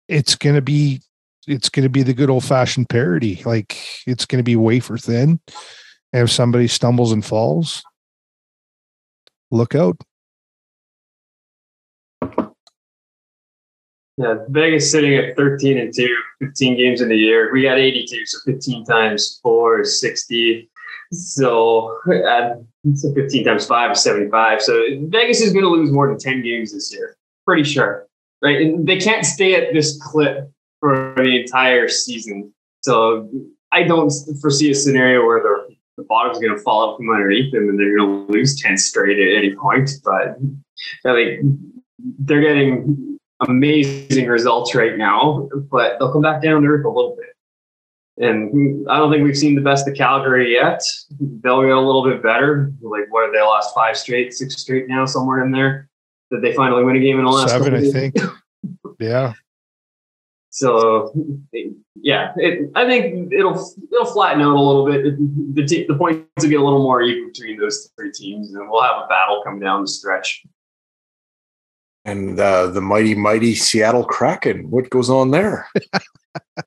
S3: it's going to be it's going to be the good old fashioned parody. Like it's going to be wafer thin. And if somebody stumbles and falls, look out.
S2: Yeah, Vegas sitting at 13 and 2, 15 games in the year. We got 82, so 15 times 4 is 60. So, uh, so 15 times 5 is 75. So Vegas is going to lose more than 10 games this year. Pretty sure. Right. And they can't stay at this clip the entire season. So I don't foresee a scenario where the, the bottom's going to fall out from underneath them and they're going to lose 10 straight at any point. But I think they're getting amazing results right now, but they'll come back down to earth a little bit. And I don't think we've seen the best of Calgary yet. They'll get a little bit better. Like what are they lost five straight, six straight now, somewhere in there? Did they finally win a game in the last
S3: seven? I think. yeah.
S2: So, yeah, it, I think it'll it'll flatten out a little bit. The the points will get a little more equal between those three teams, and we'll have a battle coming down the stretch
S1: and uh, the mighty, mighty Seattle Kraken. What goes on there?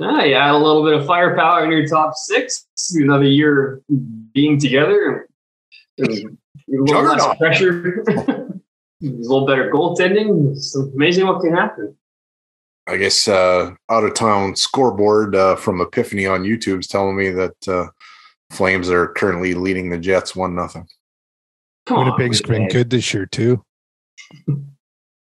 S2: ah, you add a little bit of firepower in your top six. Another year of being together. And a little less pressure. a little better goaltending. It's amazing what can happen.
S1: I guess uh, out of town scoreboard uh, from Epiphany on YouTube is telling me that uh, Flames are currently leading the Jets one nothing.
S3: Winnipeg's been good this year too.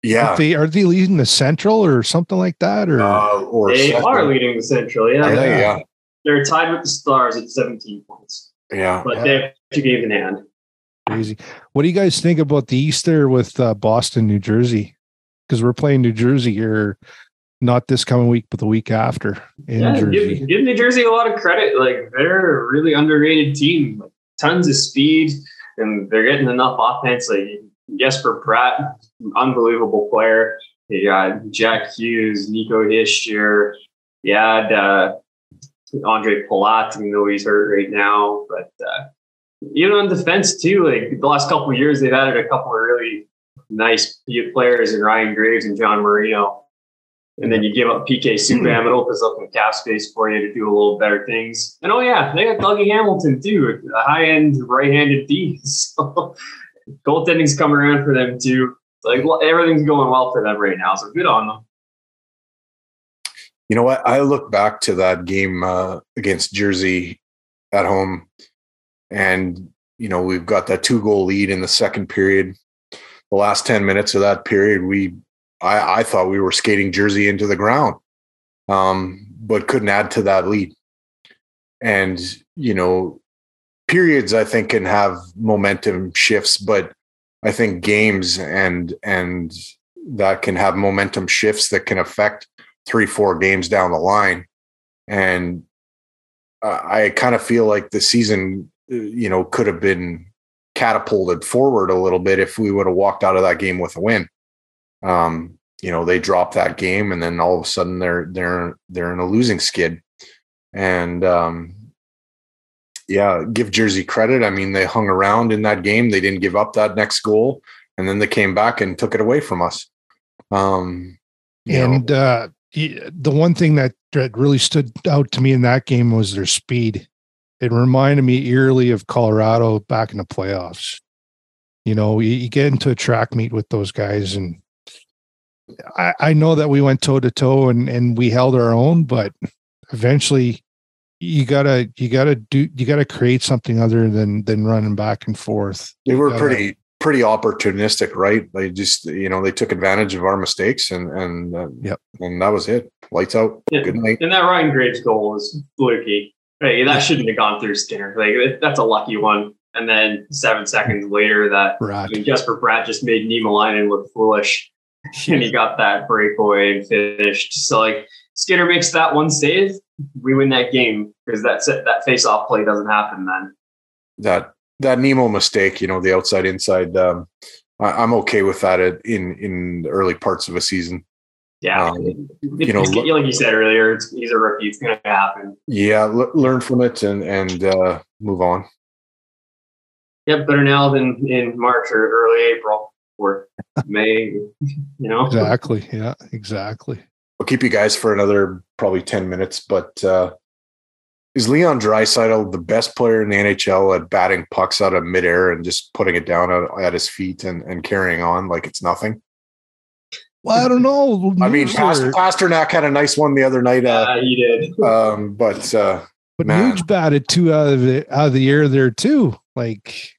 S1: Yeah,
S3: are they are they leading the Central or something like that, or
S1: uh, or
S2: they second. are leading the Central. Yeah,
S1: yeah, yeah.
S2: They're tied with the Stars at 17 points.
S1: Yeah,
S2: but
S1: yeah.
S2: they have two games in hand.
S3: Crazy. What do you guys think about the Easter with uh, Boston, New Jersey? Because we're playing New Jersey here, not this coming week, but the week after in
S2: yeah,
S3: Jersey.
S2: Give, give New Jersey a lot of credit. Like they're a really underrated team. Like, tons of speed, and they're getting enough offense. Like Jesper Bratt, unbelievable player. You got Jack Hughes, Nico Hischier. You had uh, Andre Palat, even though he's hurt right now. But uh, even on defense too, like the last couple of years, they've added a couple of really nice players in Ryan Graves and John Marino. And then you give up PK Subban, it opens up some cap space for you to do a little better things. And oh yeah, they got Dougie Hamilton too, a high end right handed D. So goaltending's coming around for them too. Like everything's going well for them right now, so good on them.
S1: You know what? I look back to that game uh, against Jersey at home, and you know we've got that two goal lead in the second period. The last ten minutes of that period, we I, I thought we were skating Jersey into the ground, um, but couldn't add to that lead. And you know, periods I think can have momentum shifts, but I think games and and that can have momentum shifts that can affect three four games down the line, and I kind of feel like the season uh, you know could have been catapulted forward a little bit if we would have walked out of that game with a win. Um, you know, they dropped that game, and then all of a sudden they're they're they're in a losing skid, and um, yeah, give Jersey credit. I mean, they hung around in that game. They didn't give up that next goal, and then they came back and took it away from us. Um,
S3: and uh, the one thing that, that really stood out to me in that game was their speed. It reminded me eerily of Colorado back in the playoffs. You know, you, you get into a track meet with those guys, and I, I know that we went toe to toe and and we held our own, but eventually you gotta you gotta do you gotta create something other than than running back and forth.
S1: They were pretty pretty opportunistic, right? They just you know they took advantage of our mistakes and and uh,
S3: yep.
S1: and that was it. Lights out.
S2: Yeah.
S1: Good night.
S2: And that Ryan Graves goal was fluky. Hey, that shouldn't have gone through Skinner. Like that's a lucky one. And then seven seconds later, that I mean, Jesper Bratt just made Niemelainen look foolish, and he got that breakaway and finished. So like Skinner makes that one save, we win that game because that that face off play doesn't happen then.
S1: That that Nemo mistake, you know, the outside inside. Um, I, am okay with that in in the early parts of a season.
S2: Yeah, um, you know, like you said earlier, he's a rookie. It's going to happen.
S1: Yeah, l- learn from it and and uh, move on.
S2: Yep, better now than in March or early April or May. You know,
S3: exactly. Yeah, exactly.
S1: I'll keep you guys for another probably 10 minutes, but uh, is Leon Draisaitl the best player in the NHL at batting pucks out of midair and just putting it down at, at his feet and, and carrying on like it's nothing?
S3: Well, I don't know.
S1: I mean,
S3: Nuge
S1: Pastor, Pastrnak had a nice one the other night. Uh,
S2: Uh, he did.
S1: um, but uh,
S3: but
S1: man.
S3: Nuge batted two out of the out of the air there too. Like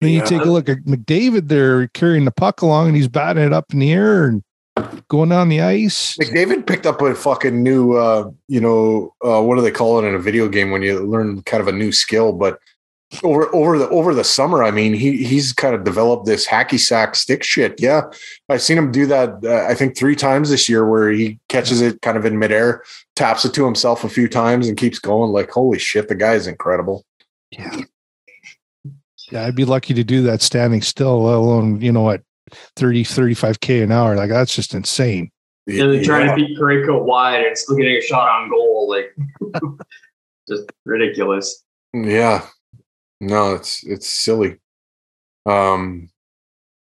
S3: then you take a look at McDavid there carrying the puck along and he's batting it up in the air and going down the ice.
S1: McDavid picked up a fucking new, uh, you know, uh, what do they call it in a video game when you learn kind of a new skill? But over over the over the summer, I mean, he he's kind of developed this hacky sack stick shit. Yeah, I've seen him do that. Uh, I think three times this year, where he catches it kind of in midair, taps it to himself a few times, and keeps going. Like, holy shit, the guy is incredible.
S3: Yeah. Yeah, I'd be lucky to do that standing still, let alone, you know, at 30, 35K an hour. Like that's just insane.
S2: And then trying
S1: Yeah.
S2: to beat Parayko wide and still getting a shot on goal. Like, just ridiculous.
S1: Yeah. No, it's it's silly. Um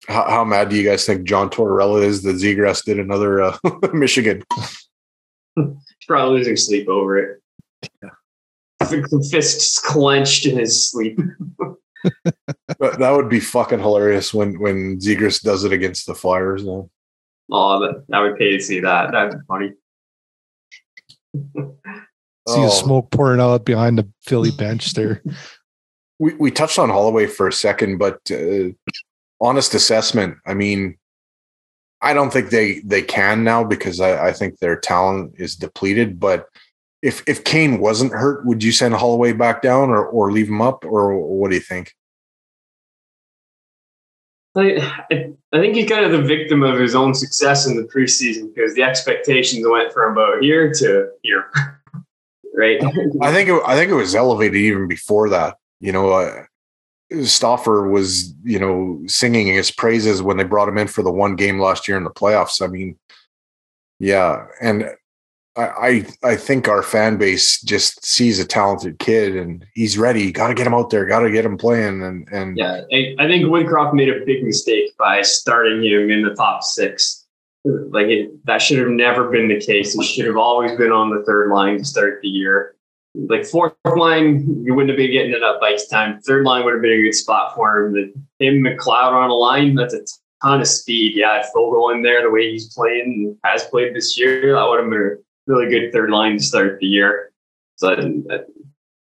S1: how, how mad do you guys think John Tortorella is that Zegras did another uh, Michigan?
S2: He's probably losing sleep over it. Yeah. Fists clenched in his sleep.
S1: That that would be fucking hilarious when when Zegras does it against the Flyers. Though.
S2: Oh, that, I would pay to see that. That'd be funny.
S3: See the
S1: Oh,
S3: smoke pouring out behind the Philly bench there.
S1: we we touched on Holloway for a second, but uh, honest assessment. I mean, I don't think they they can now because I, I think their talent is depleted. But if if Kane wasn't hurt, would you send Holloway back down or or leave him up, or what do you think?
S2: I, I think he's kind of the victim of his own success in the preseason because the expectations went from about here to here, right?
S1: I think it, I think it was elevated even before that. You know, uh, Stauffer was you know singing his praises when they brought him in for the one game last year in the playoffs. I mean, yeah, and I I, think our fan base just sees a talented kid and he's ready. Got to get him out there. Got to get him playing. And and
S2: Yeah, I, I think Woodcroft made a big mistake by starting him in the top six. Like it, that should have never been the case. He should have always been on the third line to start the year. Like fourth line, you wouldn't have been getting enough ice time. Third line would have been a good spot for him. Him McLeod on a line, that's a ton of speed. Yeah, Foegele in there the way he's playing and has played this year, that would have been really good third line to start the year. So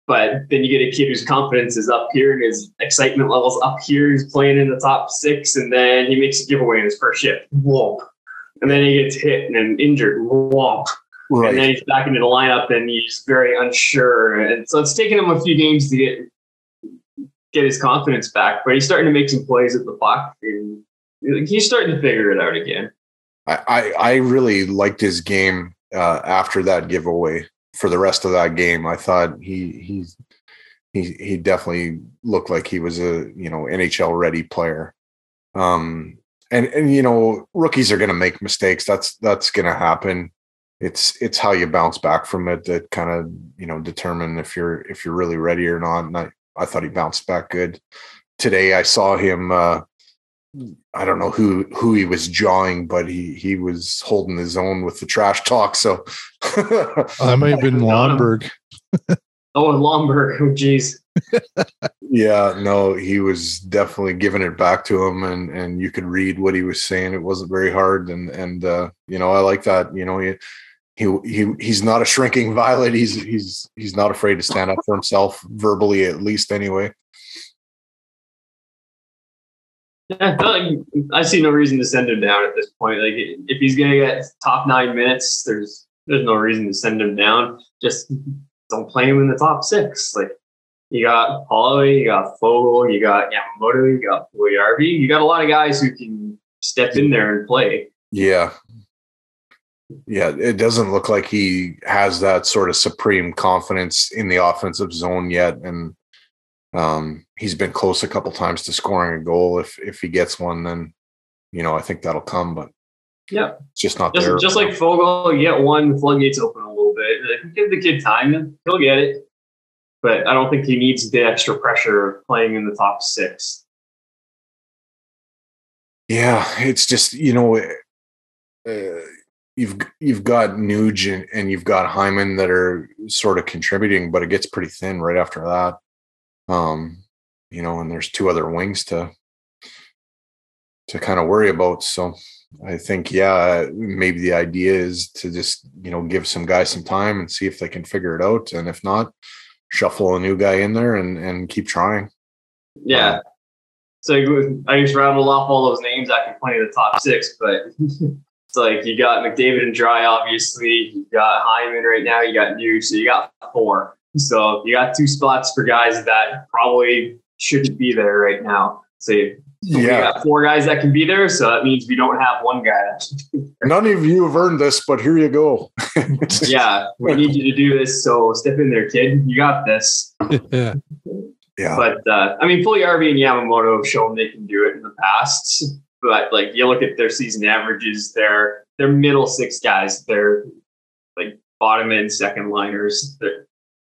S2: but then you get a kid whose confidence is up here and his excitement levels up here. He's playing in the top six, and then he makes a giveaway in his first shift. Whoa. And then he gets hit and injured. Whoa.
S1: right.
S2: And then he's back into the lineup and he's very unsure. And so it's taken him a few games to get get his confidence back, but he's starting to make some plays at the puck. And he's starting to figure it out again.
S1: I, I I really liked his game uh, after that giveaway. For the rest of that game, I thought he he's he he definitely looked like he was a you know NHL ready player. Um, and and you know rookies are going to make mistakes. That's that's going to happen. It's it's how you bounce back from it that kind of you know determine if you're if you're really ready or not. And I I thought he bounced back good today. I saw him. Uh, I don't know who who he was jawing, but he he was holding his own with the trash talk. So
S3: I might have been
S2: Got.
S3: Lomberg.
S2: Oh, and Lomberg. Oh, geez.
S1: yeah, no, he was definitely giving it back to him, and and you could read what he was saying. It wasn't very hard, and and uh, you know I like that. You know he he he he's not a shrinking violet. He's he's he's not afraid to stand up for himself verbally, at least anyway.
S2: Yeah, like, I see no reason to send him down at this point. Like, if he's gonna get top nine minutes, there's there's no reason to send him down. Just don't play him in the top six. Like, you got Holloway, you got Foegele, you got Yamamoto, you got Puljujarvi. You got a lot of guys who can step in there and play.
S1: Yeah. Yeah, it doesn't look like he has that sort of supreme confidence in the offensive zone yet. And um, he's been close a couple times to scoring a goal. If if he gets one, then you know, I think that'll come, but
S2: Yeah,
S1: it's just not
S2: just
S1: there.
S2: just like Foegele, get one, the floodgates open a little bit. Give the kid time, he'll get it. But I don't think he needs the extra pressure of playing in the top six.
S1: Yeah, it's just you know, uh, you've you've got Nuge and, and you've got Hyman that are sort of contributing, but it gets pretty thin right after that. Um, you know, and there's two other wings to to kind of worry about. So I think, yeah, maybe the idea is to just, you know, give some guys some time and see if they can figure it out. And if not, shuffle a new guy in there and, and keep trying.
S2: Yeah. So I just rattled off all those names after playing the top six, but it's like you got McDavid and Dry, obviously. You got Hyman right now. You got New, so you got four. So you got two spots for guys that probably shouldn't be there right now. So you, yeah. we got four guys that can be there. So that means we don't have one guy.
S1: None of you have earned this, but here you go.
S2: yeah, we need you to do this. So step in there, kid. You got this.
S3: yeah.
S1: Yeah.
S2: But uh, I mean, fully Puljujarvi and Yamamoto have shown they can do it in the past. But like you look at their season averages, they're they're middle six guys. They're like bottom end second liners. They're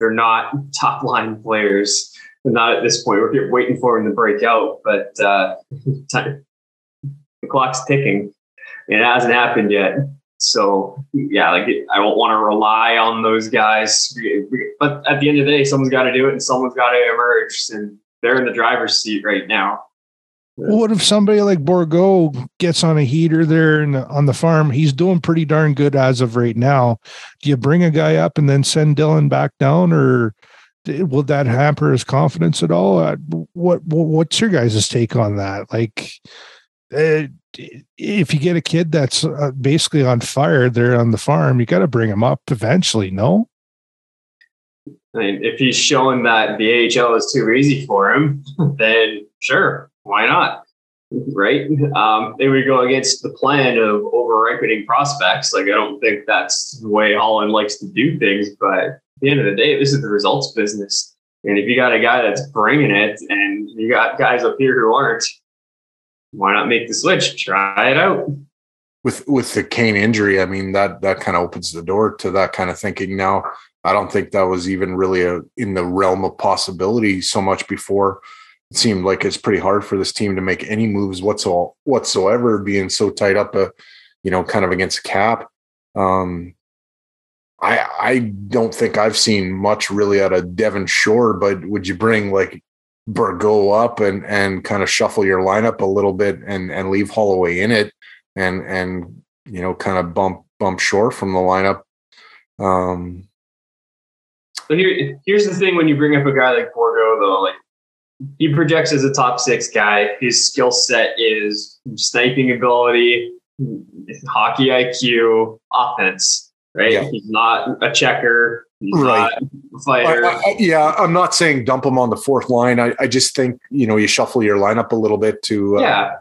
S2: they're not top line players. They're not at this point. We're waiting for them to break out, but uh, time, the clock's ticking. It hasn't happened yet. So yeah, like I won't want to rely on those guys. But at the end of the day, someone's got to do it, and someone's got to emerge, and they're in the driver's seat right now.
S3: What if somebody like Bourgault gets on a heater there and on the farm? He's doing pretty darn good as of right now. Do you bring a guy up and then send Dylan back down, or will that hamper his confidence at all? Uh, what, what's your guys' take on that? Like, uh, if you get a kid that's uh, basically on fire there on the farm, you got to bring him up eventually. No.
S2: I mean, if he's showing that the AHL is too easy for him, then sure, why not? Right? Um, they would go against the plan of over ripening prospects. Like, I don't think that's the way Holland likes to do things. But at the end of the day, this is the results business. And if you got a guy that's bringing it and you got guys up here who aren't, why not make the switch? Try it out.
S1: With with the Kane injury, I mean that that kind of opens the door to that kind of thinking now. I don't think that was even really a, in the realm of possibility so much before it seemed like it's pretty hard for this team to make any moves whatsoever, whatsoever being so tight up, a, uh, you know, kind of against a cap. Um, I I don't think I've seen much really out of Devin Shore, but would you bring like Bourgault up and and kind of shuffle your lineup a little bit and and leave Holloway in it and and you know kind of bump bump Shore from the lineup? Um,
S2: so here, here's the thing: when you bring up a guy like Bourgault, though, like he projects as a top six guy. His skill set is sniping ability, hockey IQ, offense. Right? Yeah. He's not a checker. He's right. fighter.
S1: I, I, yeah, I'm not saying dump him on the fourth line. I, I just think you know you shuffle your lineup a little bit to.
S2: Uh, yeah.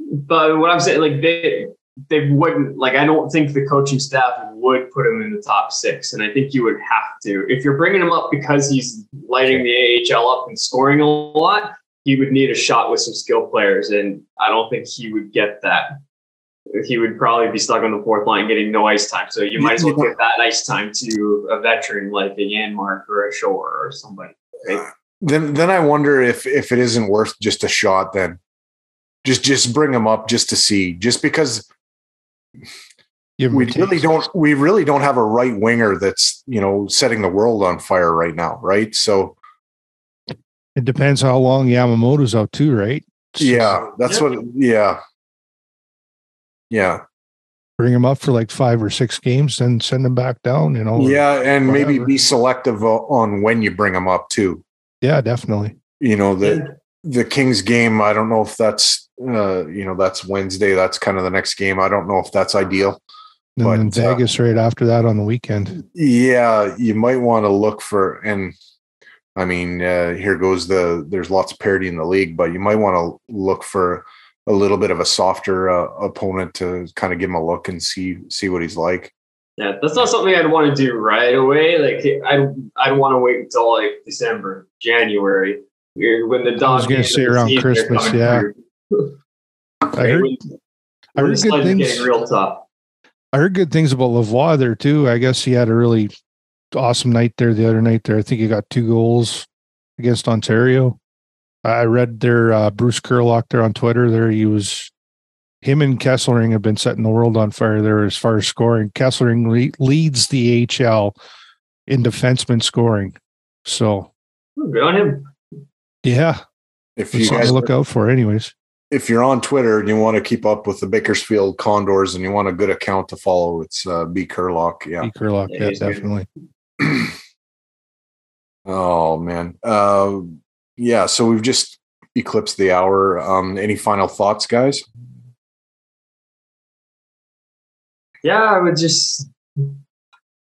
S2: But what I'm saying, like they they wouldn't like. I don't think the coaching staff would put him in the top six, and I think you would have to if you're bringing him up because he's lighting the AHL up and scoring a lot. He would need a shot with some skill players, and I don't think he would get that. He would probably be stuck on the fourth line getting no ice time. So you might as well give that ice time to a veteran like a Janmark or a Shore or somebody. Right?
S1: Then, then I wonder if if it isn't worth just a shot. Then, just just bring him up just to see, just because we really don't we really don't have a right winger that's you know setting the world on fire right now right? So
S3: it depends how long yamamoto's out too right?
S1: Yeah that's what yeah. Yeah.
S3: Bring him up for like five or six games then send him back down you know
S1: yeah and whatever. maybe be selective uh, on when you bring him up too.
S3: Yeah definitely.
S1: You know the the kings game i don't know if that's uh you know that's wednesday that's kind of the next game i don't know if that's ideal
S3: and but, then uh, Vegas uh, right after that on the weekend.
S1: Yeah, you might want to look for and I mean, uh, here goes the there's lots of parity in the league, but you might want to look for a little bit of a softer uh, opponent to kind of give him a look and see see what he's like.
S2: Yeah, that's not something I'd want to do right away. Like I I'd want to wait until like December, January, when the dogs. I
S3: was going to say around Christmas. Yeah. I heard. I heard good things.
S2: Real tough.
S3: I heard good things about Lavoie there too. I guess he had a really awesome night there the other night there. I think he got two goals against Ontario. I read there uh, Bruce Kerlock there on Twitter there. He was him and Kesselring have been setting the world on fire there as far as scoring. Kesselring le- leads the HL in defenseman scoring. So
S2: good on him.
S3: Yeah.
S1: If you guys
S3: look out for anyways.
S1: If you're on Twitter and you want to keep up with the Bakersfield Condors and you want a good account to follow, it's uh, B Curlock. Yeah,
S3: B Curlock. Yeah,
S2: Yeah,
S3: definitely.
S1: oh man. Uh, yeah. So we've just eclipsed the hour. Um, any final thoughts, guys?
S2: Yeah, I would just,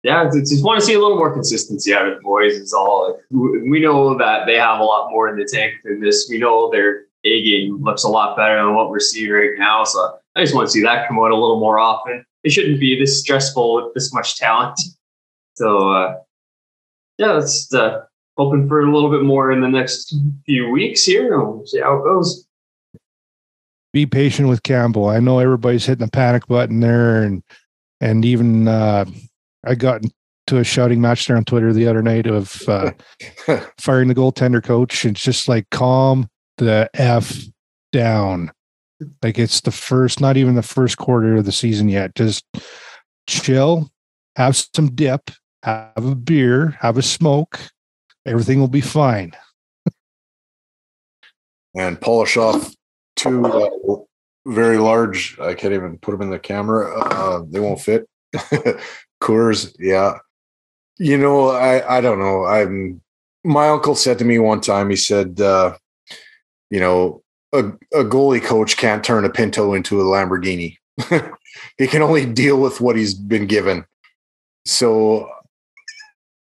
S2: yeah, just, just want to see a little more consistency out of the boys. Is all. We we know that they have a lot more in the tank than this. We know their A game looks a lot better than what we're seeing right now. So I just want to see that come out a little more often. It shouldn't be this stressful with this much talent. So uh, yeah, that's uh, hoping for a little bit more in the next few weeks here. We'll see how it goes.
S3: Be patient with Campbell. I know everybody's hitting the panic button there, and and even uh, I got into a shouting match there on Twitter the other night of uh, firing the goaltender coach. It's just like calm the f down. Like it's the first, not even the first quarter of the season yet. Just chill, have some dip, have a beer, have a smoke. Everything will be fine.
S1: and polish off two uh, very large. I can't even put them in the camera. Uh, they won't fit. Coors, yeah. You know, I I don't know. I'm. My uncle said to me one time. He said, uh, you know, a, a goalie coach can't turn a Pinto into a Lamborghini. he can only deal with what he's been given. So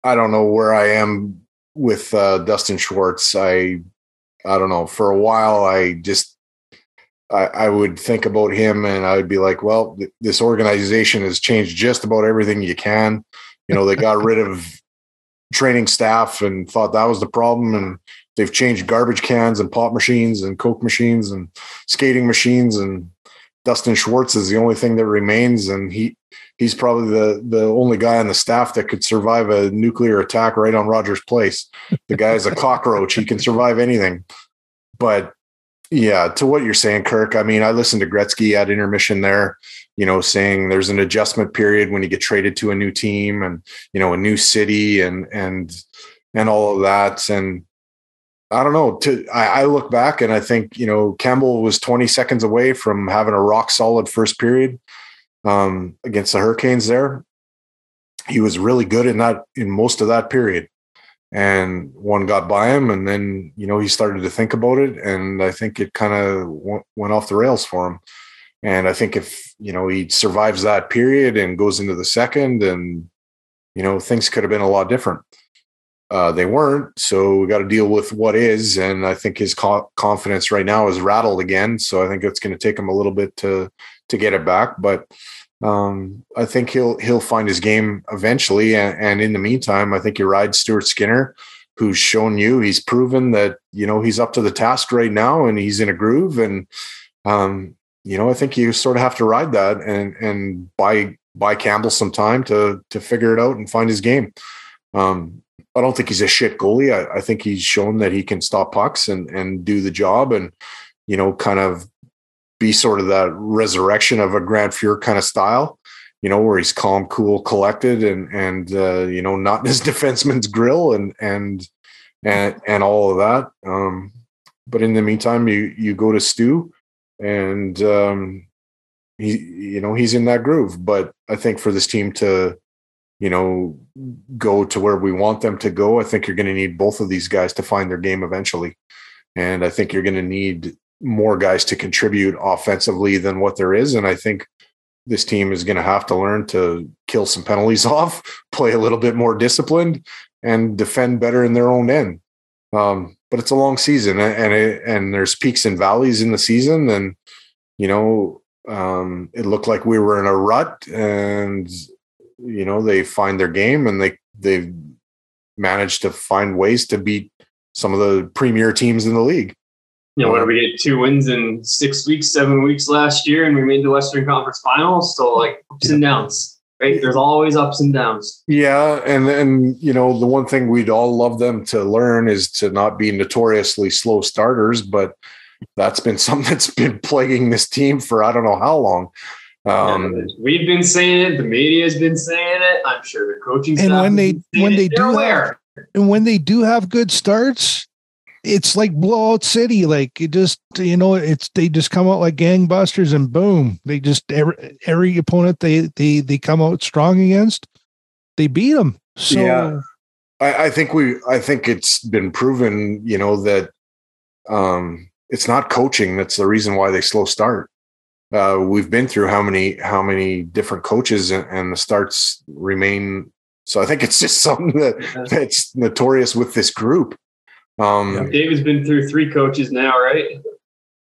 S1: I don't know where I am with uh, Dustin Schwartz. I I don't know. For a while, I just I, I would think about him, and I would be like, "Well, th- this organization has changed just about everything you can." You know, they got rid of training staff and thought that was the problem, and they've changed garbage cans and pop machines and coke machines and skating machines, and Dustin Schwartz is the only thing that remains, and he he's probably the the only guy on the staff that could survive a nuclear attack right on Rogers Place. The guy is a cockroach; he can survive anything. But yeah, to what you're saying, Kirk. I mean, I listened to Gretzky at intermission there, you know, saying there's an adjustment period when you get traded to a new team and you know a new city and and and all of that. And I don't know. To I, I look back and I think you know Campbell was 20 seconds away from having a rock solid first period um, against the Hurricanes. There, he was really good in that in most of that period and one got by him and then you know he started to think about it and i think it kind of w- went off the rails for him and i think if you know he survives that period and goes into the second and you know things could have been a lot different uh, they weren't so we got to deal with what is and i think his co- confidence right now is rattled again so i think it's going to take him a little bit to to get it back but um, I think he'll he'll find his game eventually. And, and, in the meantime, I think you ride Stuart Skinner, who's shown you he's proven that you know he's up to the task right now and he's in a groove. And um, you know, I think you sort of have to ride that and and buy buy Campbell some time to to figure it out and find his game. Um, I don't think he's a shit goalie. I, I think he's shown that he can stop pucks and and do the job and you know kind of be sort of that resurrection of a Grant Fuhr kind of style, you know, where he's calm, cool, collected, and and uh, you know, not in his defenseman's grill and and and and all of that. Um, but in the meantime, you you go to Stu, and um, he you know he's in that groove. But I think for this team to you know go to where we want them to go, I think you're going to need both of these guys to find their game eventually. And I think you're going to need more guys to contribute offensively than what there is. And I think this team is going to have to learn to kill some penalties off, play a little bit more disciplined, and defend better in their own end. Um, but it's a long season, and it, and there's peaks and valleys in the season, and you know um, it looked like we were in a rut, and you know they find their game, and they they've managed to find ways to beat some of the premier teams in the league
S2: you know, what did we get two wins in six weeks, seven weeks last year, and we made the Western Conference Finals. So like ups and downs, right? There's always ups and downs.
S1: Yeah, and and you know the one thing we'd all love them to learn is to not be notoriously slow starters, but that's been something that's been plaguing this team for I don't know how long.
S2: Um, yeah, we've been saying it. The media's been saying it. I'm sure the coaching
S3: and when they when they do have, and when they do have good starts, it's like blowout city. Like it just, you know, it's they just come out like gangbusters and boom, they just every every opponent they they they come out strong against, they beat them. So
S1: Yeah. I, I think we I think it's been proven, you know, that um it's not coaching that's the reason why they slow start. Uh we've been through how many how many different coaches and, and the starts remain so I think it's just something that that's notorious with this group. Um
S2: David's been through three coaches now, right?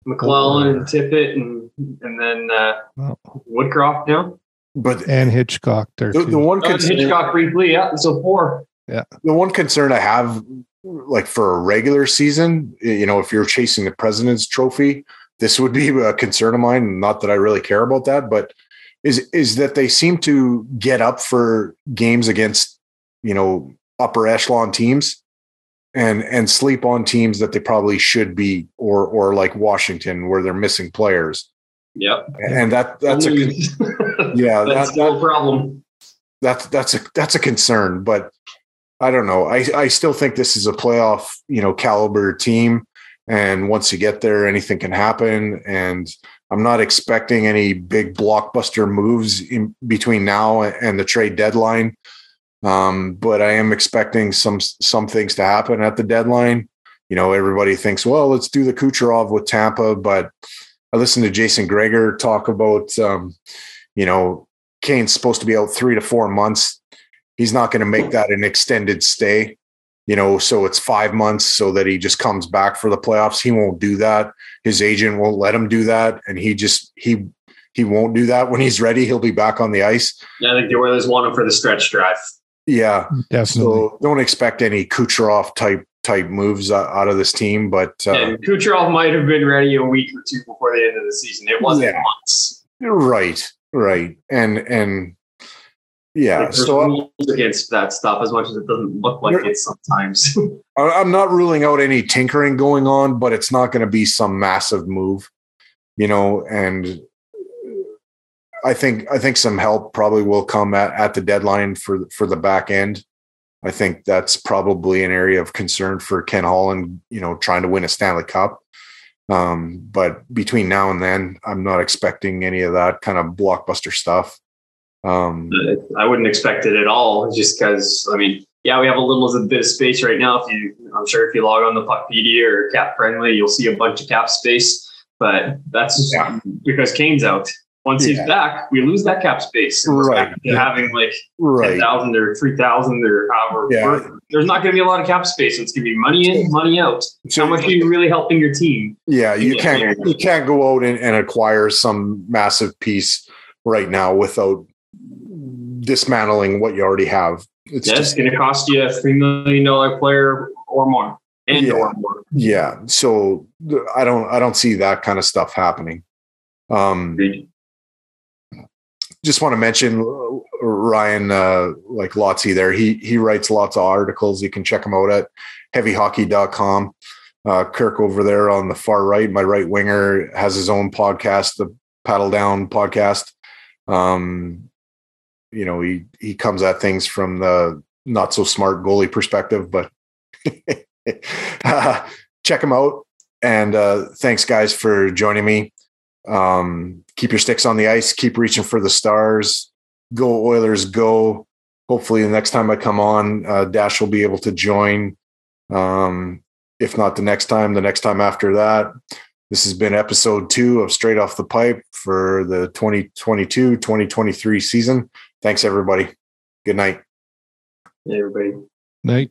S2: McLellan and Tippett and and then uh,
S3: Well,
S2: Woodcroft now.
S1: but
S3: and Hitchcock there
S1: the,
S3: too.
S1: the one
S2: Oh, and
S1: concern,
S2: Hitchcock briefly, yeah. So four.
S1: Yeah, the one concern I have, like for a regular season, you know, if you're chasing the President's Trophy, this would be a concern of mine. Not that I really care about that, but is is that they seem to get up for games against, you know, upper echelon teams, and and sleep on teams that they probably should be, or or like Washington where they're missing players,
S2: Yep.
S1: and that that's a yeah
S2: That's
S1: that,
S2: a problem.
S1: that's that's a that's a concern but i don't know i i still think this is a playoff you know caliber team and once you get there anything can happen. And i'm not expecting any big blockbuster moves in between now and the trade deadline. Um but i am expecting some some things to happen at the deadline. You know everybody thinks well let's do the kucherov with tampa. But i listened to jason gregor talk about um you know Kane's supposed to be out three to four months. He's not going to make that an extended stay, you know, so it's five months so that he just comes back for the playoffs. He won't do that. His agent won't let him do that. And he just, he, he won't do that when he's ready. He'll be back on the ice.
S2: Yeah, I think the Oilers want him for the stretch drive.
S1: Yeah.
S3: Definitely.
S1: So don't expect any Kucherov type, type moves uh, out of this team, but uh,
S2: and Kucherov might have been ready a week or two before the end of the season. It wasn't
S1: Yeah.
S2: months.
S1: right, right. And, and yeah,
S2: Like,
S1: so
S2: rules against that stuff as much as it doesn't look like it sometimes.
S1: I'm not ruling out any tinkering going on, but it's not going to be some massive move, you know. And I think I think some help probably will come at, at the deadline for for the back end. I think that's probably an area of concern for Ken Holland, you know, trying to win a Stanley Cup. Um, but between now and then, I'm not expecting any of that kind of blockbuster stuff. Um,
S2: I wouldn't expect it at all, just because I mean, yeah, we have a little bit of space right now. If you, I'm sure if you log on the Puckpedia or Cap Friendly, you'll see a bunch of cap space. But that's
S1: Yeah.
S2: because Kane's out. Once he's back, we lose that cap space. And
S1: Right.
S2: having like
S1: right.
S2: ten thousand or three thousand or however.
S1: Yeah.
S2: There's not going to be a lot of cap space. It's going to be money in, money out.
S1: So-
S2: How much are you really helping your team?
S1: Yeah, you
S2: Yeah.
S1: can't you can't go out and, and acquire some massive piece right now without dismantling what you already have. It's just
S2: going to cost you a three million dollar player or more, and
S1: Yeah.
S2: or more.
S1: yeah. So I don't I don't see that kind of stuff happening. Um, just want to mention uh, Ryan uh, like Lotsy there. He he writes lots of articles. You can check him out at heavyhockey.com. Uh, Kirk over there on the far right, my right winger, has his own podcast, the Paddle Down podcast. Um, you know, he he comes at things from the not so smart goalie perspective, but uh, check him out. And uh, thanks, guys, for joining me. Um, keep your sticks on the ice. Keep reaching for the stars. Go Oilers, go! Hopefully, the next time I come on, uh, Dash will be able to join. Um, if not the next time, the next time after that. This has been episode two of Straight Off the Pipe for the 2022 2023 season. Thanks, everybody. Good night.
S2: Hey, everybody.
S3: Night.